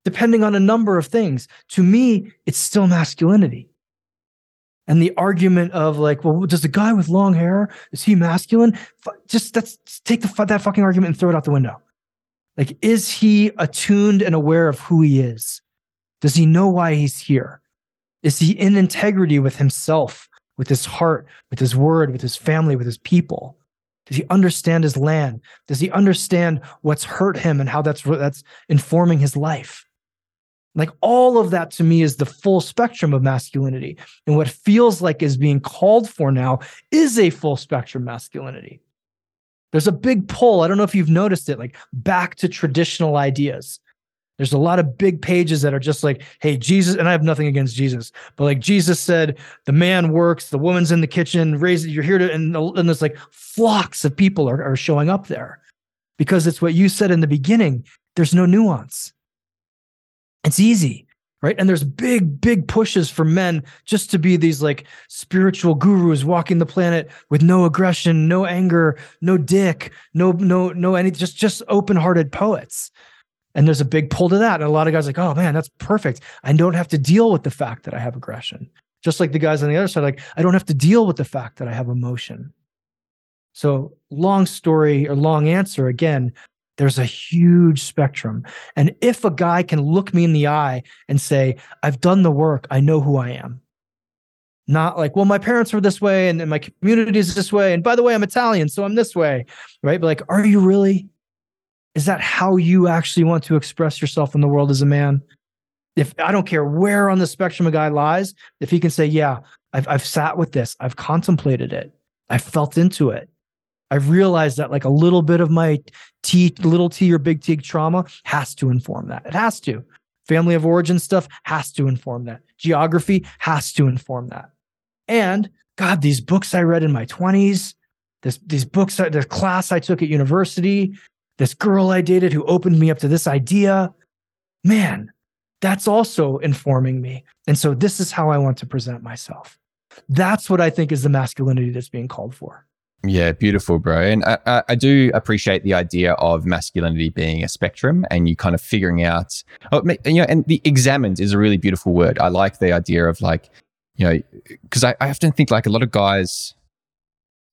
Depending on a number of things. To me, it's still masculinity. And the argument of like, well, does a guy with long hair is he masculine? Just that's take the, that fucking argument and throw it out the window. Like, is he attuned and aware of who he is? Does he know why he's here? Is he in integrity with himself, with his heart, with his word, with his family, with his people? Does he understand his land? Does he understand what's hurt him and how that's that's informing his life? Like all of that to me is the full spectrum of masculinity. And what feels like is being called for now is a full spectrum masculinity. There's a big pull. I don't know if you've noticed it, like back to traditional ideas. There's a lot of big pages that are just like, hey, Jesus, and I have nothing against Jesus, but like Jesus said, the man works, the woman's in the kitchen, raise you're here to, and, and there's like flocks of people are, are showing up there because it's what you said in the beginning. There's no nuance. It's easy right and there's big big pushes for men just to be these like spiritual gurus walking the planet with no aggression no anger no dick no no no any just just open-hearted poets and there's a big pull to that and a lot of guys like oh man that's perfect i don't have to deal with the fact that i have aggression just like the guys on the other side like i don't have to deal with the fact that i have emotion so long story or long answer again there's a huge spectrum. And if a guy can look me in the eye and say, I've done the work, I know who I am. Not like, well, my parents were this way and, and my community is this way. And by the way, I'm Italian, so I'm this way. Right. But like, are you really? Is that how you actually want to express yourself in the world as a man? If I don't care where on the spectrum a guy lies, if he can say, Yeah, I've I've sat with this, I've contemplated it, I've felt into it, I've realized that like a little bit of my T, little T or big T trauma has to inform that. It has to. Family of origin stuff has to inform that. Geography has to inform that. And God, these books I read in my 20s, this, these books, uh, the class I took at university, this girl I dated who opened me up to this idea, man, that's also informing me. And so this is how I want to present myself. That's what I think is the masculinity that's being called for. Yeah, beautiful, bro. And I, I, do appreciate the idea of masculinity being a spectrum and you kind of figuring out, oh, you know, and the examined is a really beautiful word. I like the idea of like, you know, because I, I often think like a lot of guys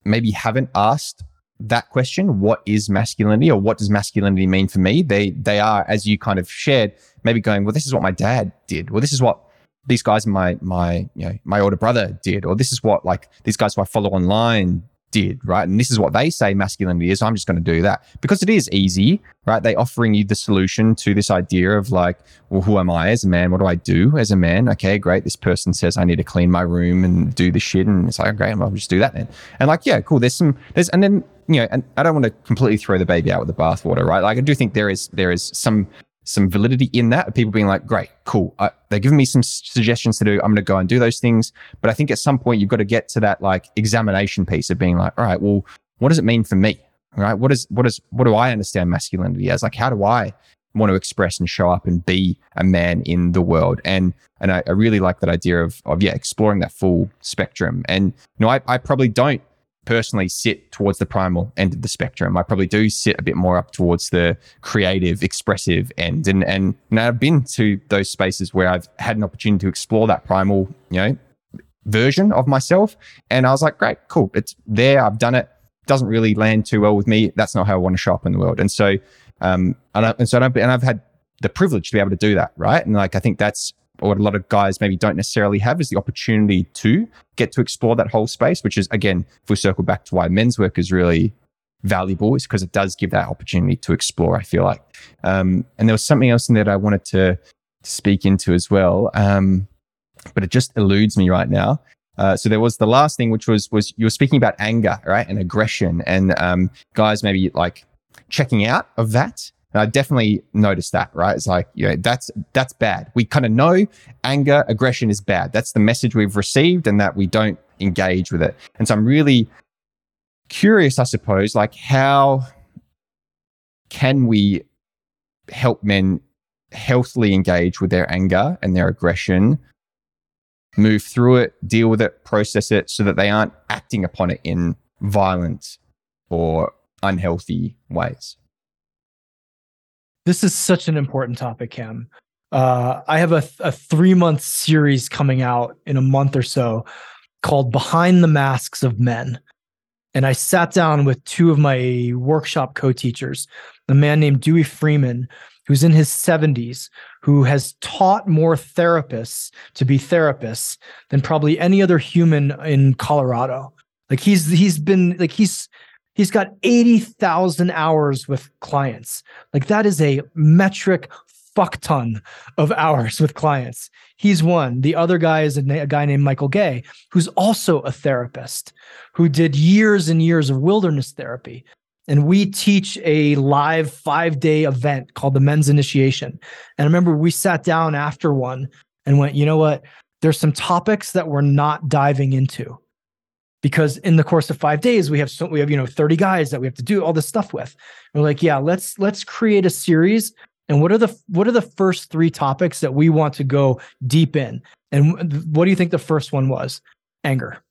maybe haven't asked that question, what is masculinity or what does masculinity mean for me? They, they are, as you kind of shared, maybe going, well, this is what my dad did. Well, this is what these guys, my, my, you know, my older brother did, or this is what like these guys who I follow online did, right? And this is what they say masculinity is. I'm just going to do that because it is easy, right? They offering you the solution to this idea of like, well, who am I as a man? What do I do as a man? Okay, great. This person says I need to clean my room and do the shit, and it's like, great, I'll just do that then. And like, yeah, cool. There's some, there's, and then you know, and I don't want to completely throw the baby out with the bathwater, right? Like, I do think there is there is some some validity in that. Of people being like, great, cool. I, they're giving me some suggestions to do. I'm going to go and do those things. But I think at some point you've got to get to that like examination piece of being like, all right, well, what does it mean for me? Right? What is, what is, what do I understand masculinity as? Like, how do I want to express and show up and be a man in the world? And, and I, I really like that idea of, of, yeah, exploring that full spectrum. And, you know, I, I probably don't personally sit towards the primal end of the spectrum. I probably do sit a bit more up towards the creative, expressive end. And and, and I've been to those spaces where I've had an opportunity to explore that primal, you know, version of myself. And I was like, great, cool. It's there. I've done it. Doesn't really land too well with me. That's not how I want to show up in the world. And so, um, and, I, and so, I and I've had the privilege to be able to do that, right? And like, I think that's or what a lot of guys maybe don't necessarily have is the opportunity to get to explore that whole space, which is again, if we circle back to why men's work is really valuable, is because it does give that opportunity to explore. I feel like, um, and there was something else in there that I wanted to, speak into as well, um, but it just eludes me right now. Uh, so there was the last thing, which was was you were speaking about anger, right, and aggression, and um, guys maybe like checking out of that and I definitely noticed that, right? It's like, you know, that's that's bad. We kind of know anger, aggression is bad. That's the message we've received and that we don't engage with it. And so I'm really curious, I suppose, like how can we help men healthily engage with their anger and their aggression, move through it, deal with it, process it so that they aren't acting upon it in violent or unhealthy ways? This is such an important topic, Cam. Uh, I have a, a three month series coming out in a month or so called Behind the Masks of Men. And I sat down with two of my workshop co teachers, a man named Dewey Freeman, who's in his 70s, who has taught more therapists to be therapists than probably any other human in Colorado. Like he's he's been like he's He's got 80,000 hours with clients. Like that is a metric fuck ton of hours with clients. He's one. The other guy is a, a, guy named Michael Gay, who's also a therapist who did years and years of wilderness therapy. And we teach a live five day event called the Men's Initiation. And I remember we sat down after one and went, you know what? There's some topics that we're not diving into because in the course of five days we have so we have you know 30 guys that we have to do all this stuff with. And we're like yeah let's let's create a series. And what are the what are the first three topics that we want to go deep in? And what do you think the first one was? Anger.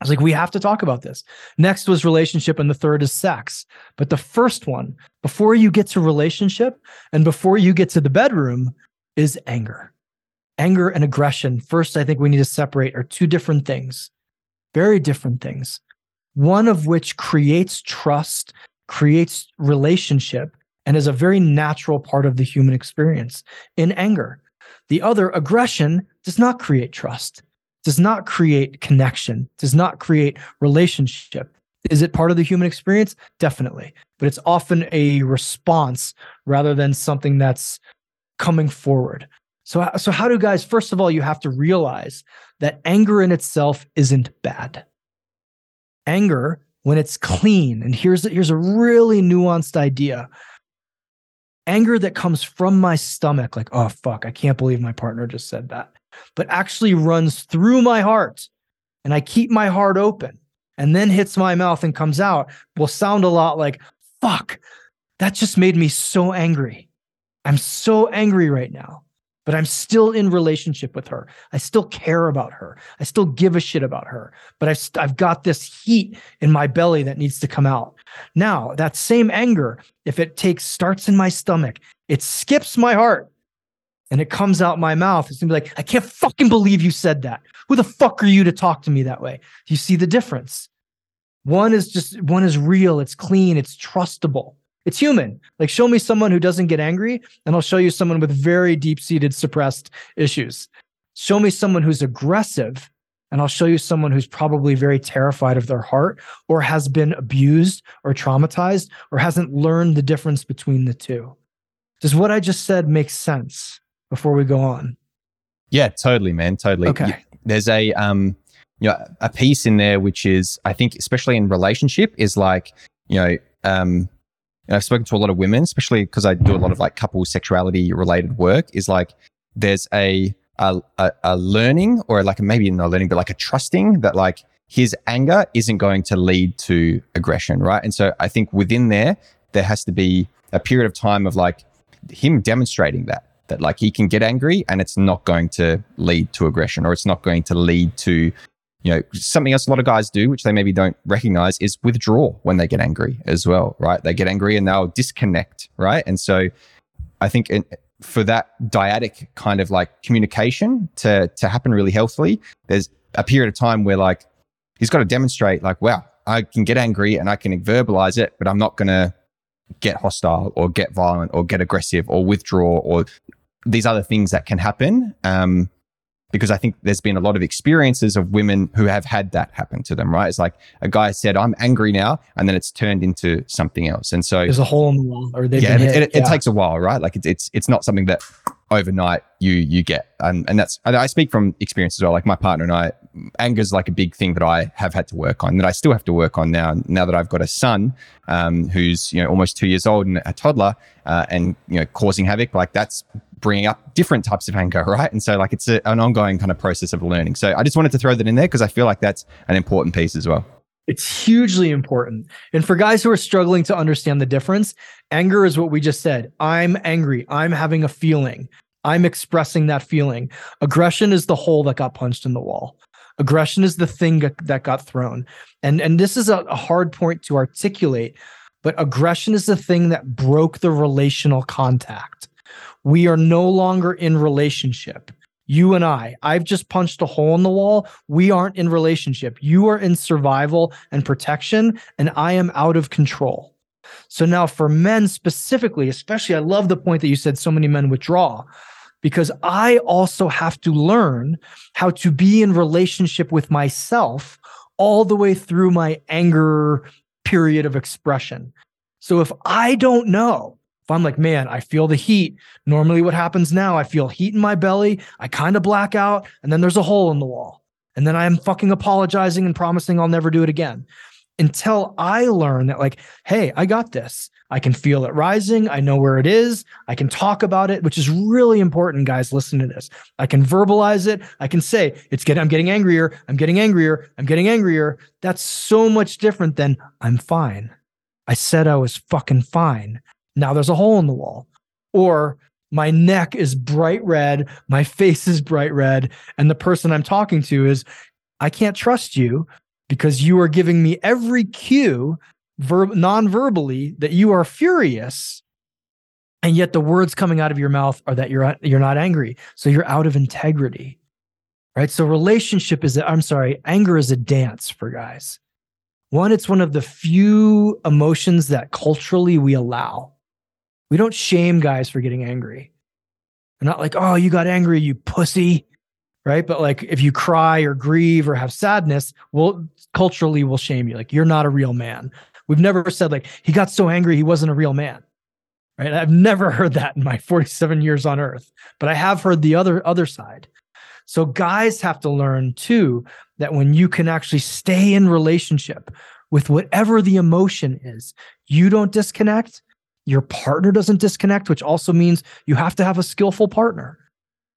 I was like, we have to talk about this. Next was relationship, and the third is sex. But the first one, before you get to relationship and before you get to the bedroom, is anger. Anger and aggression, first, I think we need to separate, are two different things very different things. One of which creates trust, creates relationship, and is a very natural part of the human experience in anger. The other, aggression, does not create trust, does not create connection, does not create relationship. Is it part of the human experience? Definitely. But it's often a response rather than something that's coming forward. So, so how do guys, first of all, you have to realize that anger in itself isn't bad. Anger, when it's clean, and here's, here's a really nuanced idea anger that comes from my stomach, like, oh, fuck, I can't believe my partner just said that, but actually runs through my heart and I keep my heart open and then hits my mouth and comes out will sound a lot like, fuck, that just made me so angry. I'm so angry right now, but I'm still in relationship with her. I still care about her. I still give a shit about her, but I've, I've got this heat in my belly that needs to come out. Now, that same anger, if it takes, starts in my stomach, it skips my heart and it comes out my mouth, it's gonna be like, I can't fucking believe you said that. Who the fuck are you to talk to me that way? Do you see the difference? One is just, one is real, it's clean, it's trustable. It's human. Like, show me someone who doesn't get angry, and I'll show you someone with very deep seated suppressed issues. Show me someone who's aggressive, and I'll show you someone who's probably very terrified of their heart or has been abused or traumatized or hasn't learned the difference between the two. Does what I just said make sense? before we go on? Yeah, totally, man. Totally. Okay. There's a um, you know, a piece in there which is, I think, especially in relationship, is like, you know, um, I've spoken to a lot of women, especially because I do a lot of like couple sexuality related work. Is like there's a a, a, learning or like maybe not learning, but like a trusting that like his anger isn't going to lead to aggression, right? And so I think within there, there has to be a period of time of like him demonstrating that that like he can get angry and it's not going to lead to aggression or it's not going to lead to you know something else a lot of guys do which they maybe don't recognize is withdraw when they get angry as well right they get angry and they'll disconnect right and so i think in, for that dyadic kind of like communication to to happen really healthily there's a period of time where like he's got to demonstrate like wow i can get angry and i can verbalize it but i'm not going to get hostile or get violent or get aggressive or withdraw or these other things that can happen. Um, because I think there's been a lot of experiences of women who have had that happen to them, right? It's like a guy said, I'm angry now, and then it's turned into something else. And so there's a hole in the wall, or they yeah, it, it, yeah. it, takes a while, right? Like it's, it's, it's not something that overnight you, you get. And, and that's, I speak from experience as well. Like my partner and I, anger is like a big thing that I have had to work on, that I still have to work on now, now that I've got a son um, who's, you know, almost two years old and a toddler uh, and, you know, causing havoc. Like that's bringing up different types of anger, *laughs* right? And so, like, it's a, an ongoing kind of process of learning. So, I just wanted to throw that in there because I feel like that's an important piece as well. It's hugely important. And for guys who are struggling to understand the difference, anger is what we just said. I'm angry. I'm having a feeling. I'm expressing that feeling. Aggression is the hole that got punched in the wall. Aggression is the thing that got thrown. And and this is a, a hard point to articulate, but aggression is the thing that broke the relational contact. We are no longer in relationship. You and I, I've just punched a hole in the wall. We aren't in relationship. You are in survival and protection, and I am out of control. So now for men specifically, especially, I love the point that you said so many men withdraw because I also have to learn how to be in relationship with myself all the way through my anger period of expression. So if I don't know if I'm like, man, I feel the heat. Normally, what happens now, I feel heat in my belly. I kind of black out, and then there's a hole in the wall. And then I'm fucking apologizing and promising I'll never do it again until I learn that, like, hey, I got this. I can feel it rising. I know where it is. I can talk about it, which is really important, guys. Listen to this. I can verbalize it. I can say, it's getting, I'm getting angrier. I'm getting angrier. I'm getting angrier. That's so much different than I'm fine. I said I was fucking fine. Now there's a hole in the wall. Or my neck is bright red, my face is bright red, and the person I'm talking to is, I can't trust you because you are giving me every cue verb non-verbally that you are furious and yet the words coming out of your mouth are that you're you're not angry. So you're out of integrity right? So relationship is i'm sorry anger is a dance for guys. One it's one of the few emotions that culturally we allow we don't shame guys for getting angry. We're not like, oh, you got angry, you pussy. Right. But like if you cry or grieve or have sadness, well, culturally we'll shame you. Like you're not a real man. We've never said like he got so angry he wasn't a real man. Right. I've never *laughs* heard that in my 47 years on earth, but I have heard the other other side. So guys have to learn too that when you can actually stay in relationship with whatever the emotion is, you don't disconnect your partner doesn't disconnect, which also means you have to have a skillful partner.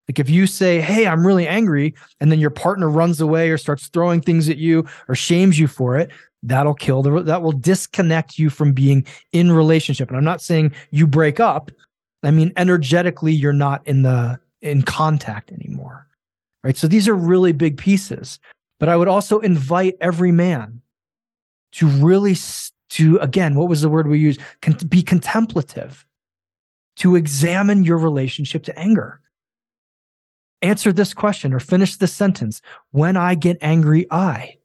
Like if you say, Hey, I'm really angry, and then your partner runs away or starts throwing things at you or shames you for it, that'll kill the, that will disconnect you from being in relationship. And I'm not saying you break up. I mean, energetically, you're not in the, in contact anymore. Right. So these are really big pieces. But I would also invite every man to really, to again, what was the word we use? Con- be contemplative, to examine your relationship to anger. Answer this question or finish this sentence. When I get angry, I,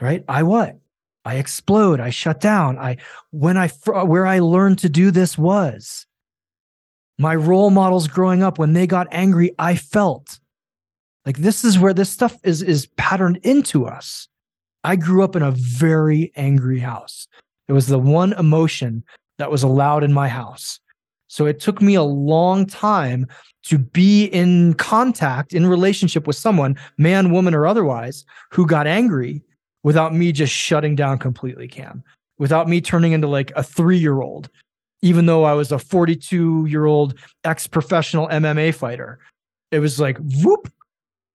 right? I what? I explode. I shut down. I, when I, where I learned to do this was my role models growing up. When they got angry, I felt like this is where this stuff is, is patterned into us. I grew up in a very angry house. It was the one emotion that was allowed in my house. So it took me a long time to be in contact, in relationship with someone, man, woman, or otherwise, who got angry without me just shutting down completely, Cam, without me turning into like a three year old, even though I was a 42 year old ex professional MMA fighter. It was like, whoop,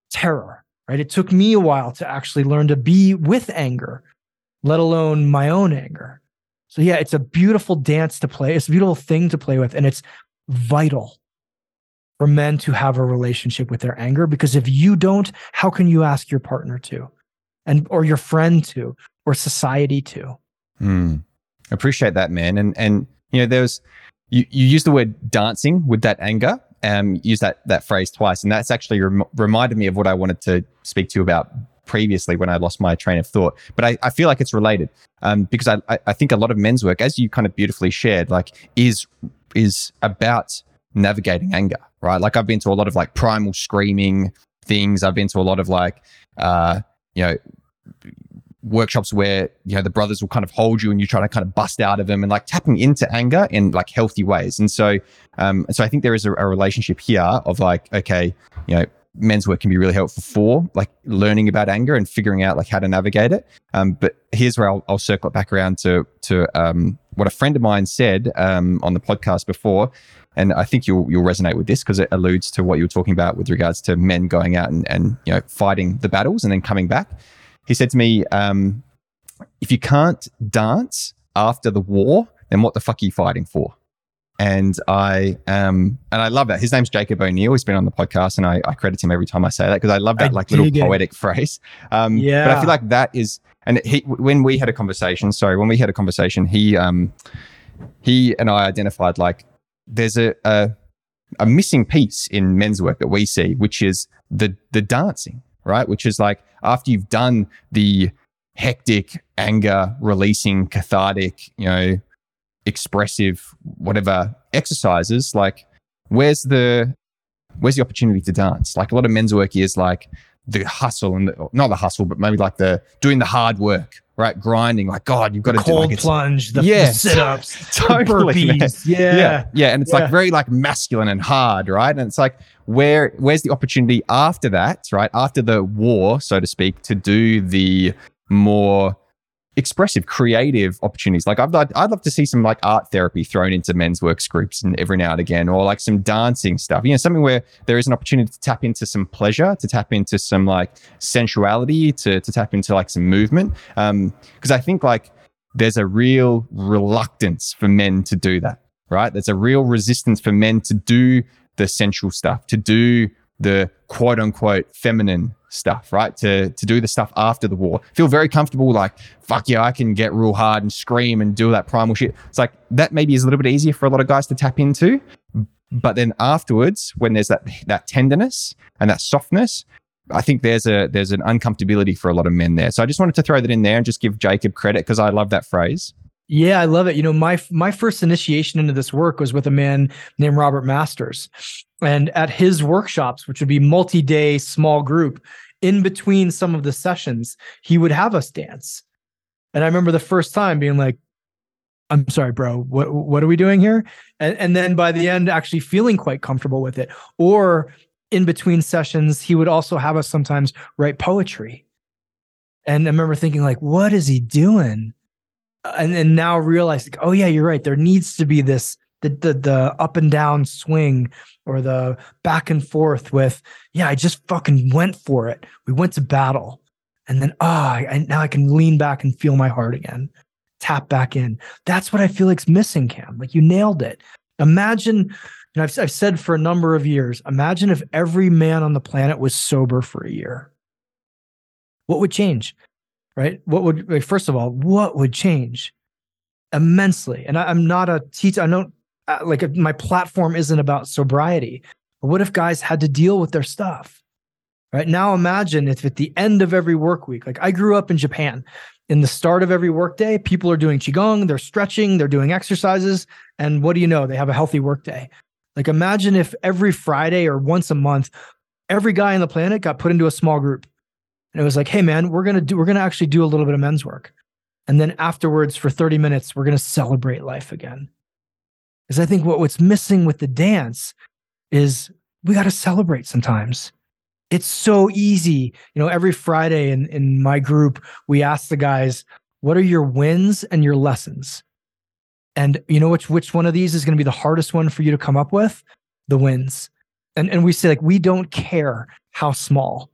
terror, right? It took me a while to actually learn to be with anger, let alone my own anger. So, yeah, it's a beautiful dance to play. It's a beautiful thing to play with. And it's vital for men to have a relationship with their anger because if you don't how can you ask your partner to and or your friend to or society to mm. appreciate that man and and you know there's you you use the word dancing with that anger um use that that phrase twice and that's actually rem- reminded me of what i wanted to speak to you about previously when i lost my train of thought but i, I feel like it's related um because I, I think a lot of men's work as you kind of beautifully shared like is is about navigating anger, right? Like I've been to a lot of like primal screaming things. I've been to a lot of like, uh, you know, workshops where you know the brothers will kind of hold you and you try to kind of bust out of them and like tapping into anger in like healthy ways. And so um so i think there is a, a relationship here of like okay you know men's work can be really helpful for like learning about anger and figuring out like how to navigate it. Um but here's where i'll, I'll circle it back around to to um what a friend of mine said um on the podcast before. And I think you'll you'll resonate with this because it alludes to what you were talking about with regards to men going out and, and you know fighting the battles and then coming back. He said to me, um, "If you can't dance after the war, then what the fuck are you fighting for?" And I um and I love that. His name's Jacob O'Neill. He's been on the podcast, and I, I credit him every time I say that because I love that I like little poetic phrase. Um, yeah. But I feel like that is, and he when we had a conversation. Sorry, when we had a conversation, he um he and I identified like there's a, a, a missing piece in men's work that we see, which is the the dancing, right? Which is like after you've done the hectic, anger releasing, cathartic, you know, expressive, whatever exercises, like where's the where's the opportunity to dance? Like a lot of men's work is like the hustle and the, not the hustle, but maybe like the doing the hard work, right? Grinding, like God, you've got the to cold do like plunge, the, yeah, *laughs* *laughs* the sit-ups, totally, burpees, yeah, yeah, yeah, and it's yeah. like very like masculine and hard, right? And it's like where where's the opportunity after that, right? After the war, so to speak, to do the more expressive, creative opportunities. Like I'd, I'd love to see some like art therapy thrown into men's works groups and every now and again, or like some dancing stuff. You know, something where there is an opportunity to tap into some pleasure, to tap into some like sensuality, to to tap into like some movement. Um, because I think like there's a real reluctance for men to do that. Right? There's a real resistance for men to do the sensual stuff, to do the quote unquote feminine stuff, right? To to do the stuff after the war. Feel very comfortable, like, fuck yeah, I can get real hard and scream and do that primal shit. It's like that maybe is a little bit easier for a lot of guys to tap into. But then afterwards, when there's that that tenderness and that softness, I think there's a there's an uncomfortability for a lot of men there. So I just wanted to throw that in there and just give Jacob credit because I love that phrase. Yeah, I love it. You know, my my first initiation into this work was with a man named Robert Masters. And at his workshops, which would be multi-day small group, in between some of the sessions, he would have us dance. And I remember the first time being like, I'm sorry, bro, what what are we doing here? And and then by the end actually feeling quite comfortable with it. Or in between sessions, he would also have us sometimes write poetry. And I remember thinking, like, what is he doing? And and now realize like, oh yeah you're right. There needs to be this the, the the up and down swing or the back and forth with yeah i just fucking went for it. We went to battle. And then ah oh, now i can lean back and feel my heart again. Tap back in. That's what i feel like's missing cam. Like you nailed it. Imagine you know I've, I've said for a number of years imagine if every man on the planet was sober for a year. What would change right what would like, first of all what would change immensely and I, am not a teacher i don't uh, like my platform isn't about sobriety. But what if guys had to deal with their stuff? Right now, imagine if at the end of every work week, like I grew up in Japan, in the start of every workday, people are doing qigong, they're stretching, they're doing exercises, and what do you know? They have a healthy workday. Like imagine if every Friday or once a month, every guy on the planet got put into a small group, and it was like, hey man, we're gonna do, we're gonna actually do a little bit of men's work, and then afterwards for 30 minutes, we're gonna celebrate life again Because I think what, what's missing with the dance is we got to celebrate sometimes. It's so easy. You know, every Friday in, in my group, we ask the guys, what are your wins and your lessons? And you know which which one of these is to be the hardest one for you to come up with? The wins. And and we say like we don't care how small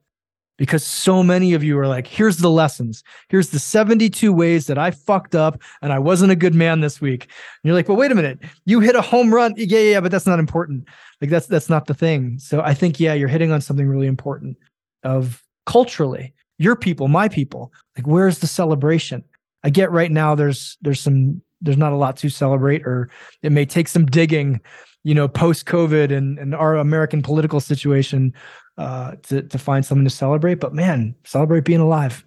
because so many of you are like, here's the lessons. Here's the 72 ways that I fucked up and I wasn't a good man this week. And you're like, well, wait a minute. You hit a home run. Yeah, yeah, yeah, but that's not important. Like that's that's not the thing. So I think, yeah, you're hitting on something really important of culturally, your people, my people. Like, where's the celebration? I get right now there's there's some there's not a lot to celebrate, or it may take some digging, you know, post COVID and, and our American political situation uh, to to find something to celebrate. But man, celebrate being alive.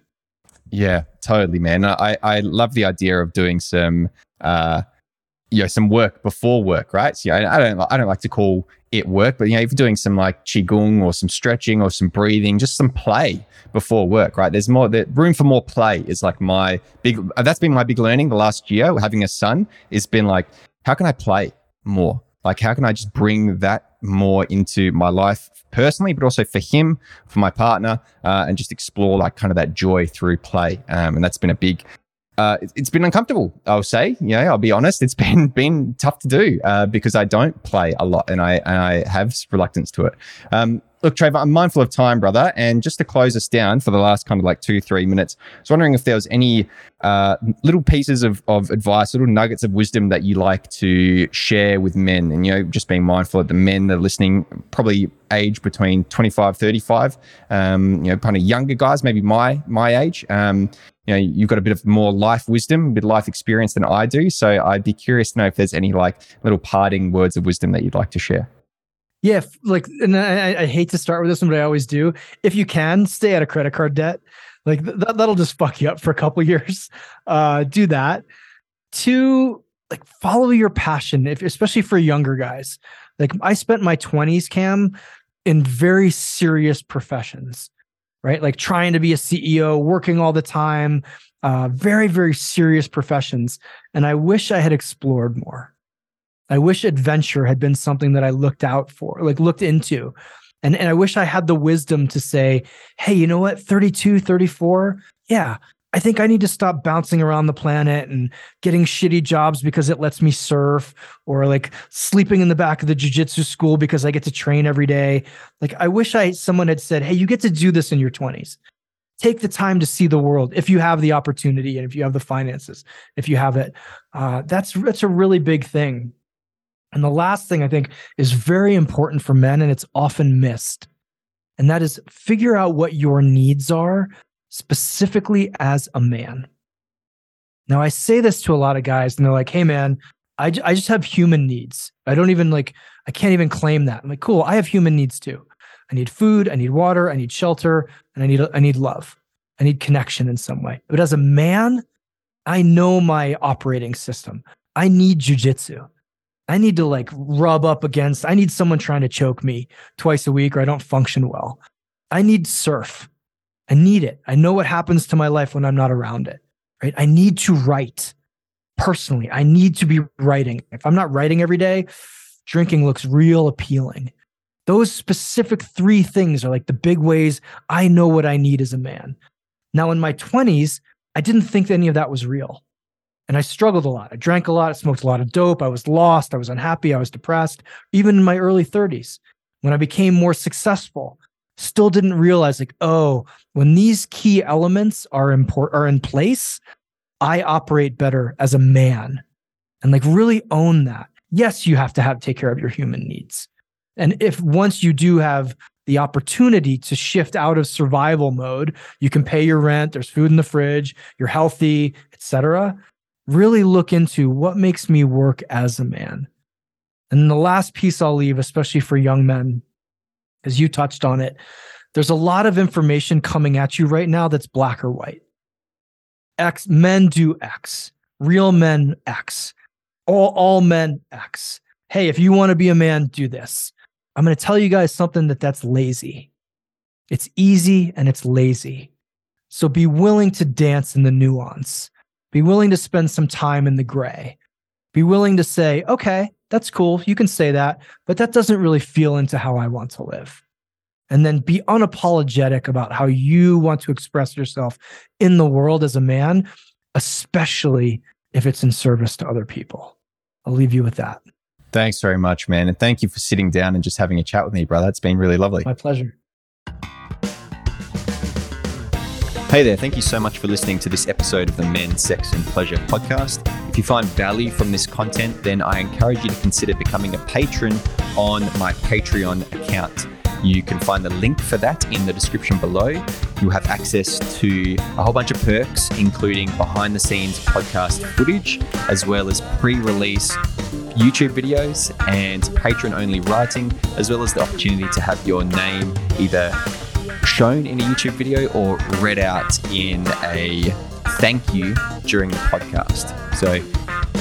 Yeah, totally, man. I I love the idea of doing some uh, you know, some work before work, right? So I, don't I don't like to call it work, but you know, if you're doing some like qigong or some stretching or some breathing, just some play before work, right? There's more the room for more play is like my big that's been my big learning the last year having a son has been like how can I play more? Like how can I just bring that more into my life personally, but also for him, for my partner, uh, and just explore like kind of that joy through play. Um, and that's been a big. Uh, it's been uncomfortable. I'll say, you know, I'll be honest. It's *laughs* been been tough to do uh, because I don't play a lot, and I and I have reluctance to it. Um, look, Trevor, I'm mindful of time, brother. And just to close us down for the last kind of like two, three minutes, I was wondering if there was any uh, little pieces of, of advice, little nuggets of wisdom that you like to share with men. And, you know, just being mindful of the men that are listening, probably age between 25, 35, um, you know, kind of younger guys, maybe my, my age. Um, you know, you've got a bit of more life wisdom, a bit of life experience than I do. So I'd be curious to know if there's any like little parting words of wisdom that you'd like to share. Yeah, like, and I, I, hate to start with this one, but I always do. If you can, stay out of credit card debt. Like th- that'll just fuck you up for a couple *laughs* years. Uh, do that. Two, like, follow your passion, if especially for younger guys. Like, I spent my twenties, Cam, in very serious professions, right? Like trying to be a CEO, working all the time, uh, very, very serious professions. And I wish I had explored more. I wish adventure had been something that I looked out for, like looked into. And, and I wish I had the wisdom to say, hey, you know what? 32, 34, yeah, I think I need to stop bouncing around the planet and getting shitty jobs because it lets me surf or like sleeping in the back of the jujitsu school because I get to train every day. Like I wish I someone had said, "Hey, you get to do this in your 20s. Take the time to see the world if you have the opportunity and if you have the finances, if you have it." Uh, that's that's a really big thing and the last thing I think is very important for men, and it's often missed, and that is figure out what your needs are specifically as a man. Now, I say this to a lot of guys, and they're like, hey, man, I, j- I just have human needs. I don't even like, I can't even claim that. I'm like, cool, I have human needs too. I need food, I need water, I need shelter, and I need, I need love. I need connection in some way. But as a man, I know my operating system. I need jujitsu. I need to like rub up against, I need someone trying to choke me twice a week or I don't function well. I need surf. I need it. I know what happens to my life when I'm not around it, right? I need to write personally. I need to be writing. If I'm not writing every day, drinking looks real appealing. Those specific three things are like the big ways I know what I need as a man. Now, in my 20s, I didn't think any of that was real. And I struggled a lot. I drank a lot. I smoked a lot of dope. I was lost. I was unhappy. I was depressed. Even in my early 30s, when I became more successful, still didn't realize like, oh, when these key elements are important are in place, I operate better as a man. And like really own that. Yes, you have to have take care of your human needs. And if once you do have the opportunity to shift out of survival mode, you can pay your rent, there's food in the fridge, you're healthy, etc. Really look into what makes me work as a man. And the last piece I'll leave, especially for young men, as you touched on it, there's a lot of information coming at you right now that's black or white. X men do X, real men X, all, all men X. Hey, if you want to be a man, do this. I'm going to tell you guys something that that's lazy. It's easy and it's lazy. So be willing to dance in the nuance. Be willing to spend some time in the gray. Be willing to say, okay, that's cool. You can say that, but that doesn't really feel into how I want to live. And then be unapologetic about how you want to express yourself in the world as a man, especially if it's in service to other people. I'll leave you with that. Thanks very much, man. And thank you for sitting down and just having a chat with me, brother. It's been really lovely. My pleasure. Hey there, thank you so much for listening to this episode of the Men, Sex and Pleasure podcast. If you find value from this content, then I encourage you to consider becoming a patron on my Patreon account. You can find the link for that in the description below. You'll have access to a whole bunch of perks, including behind the scenes podcast footage, as well as pre release YouTube videos and patron only writing, as well as the opportunity to have your name either shown in a YouTube video or read out in a thank you during the podcast. So,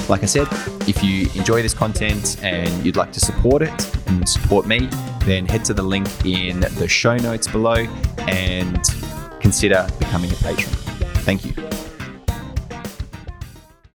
like I said, if you enjoy this content and you'd like to support it and support me, then head to the link in the show notes below and consider becoming a patron. Thank you.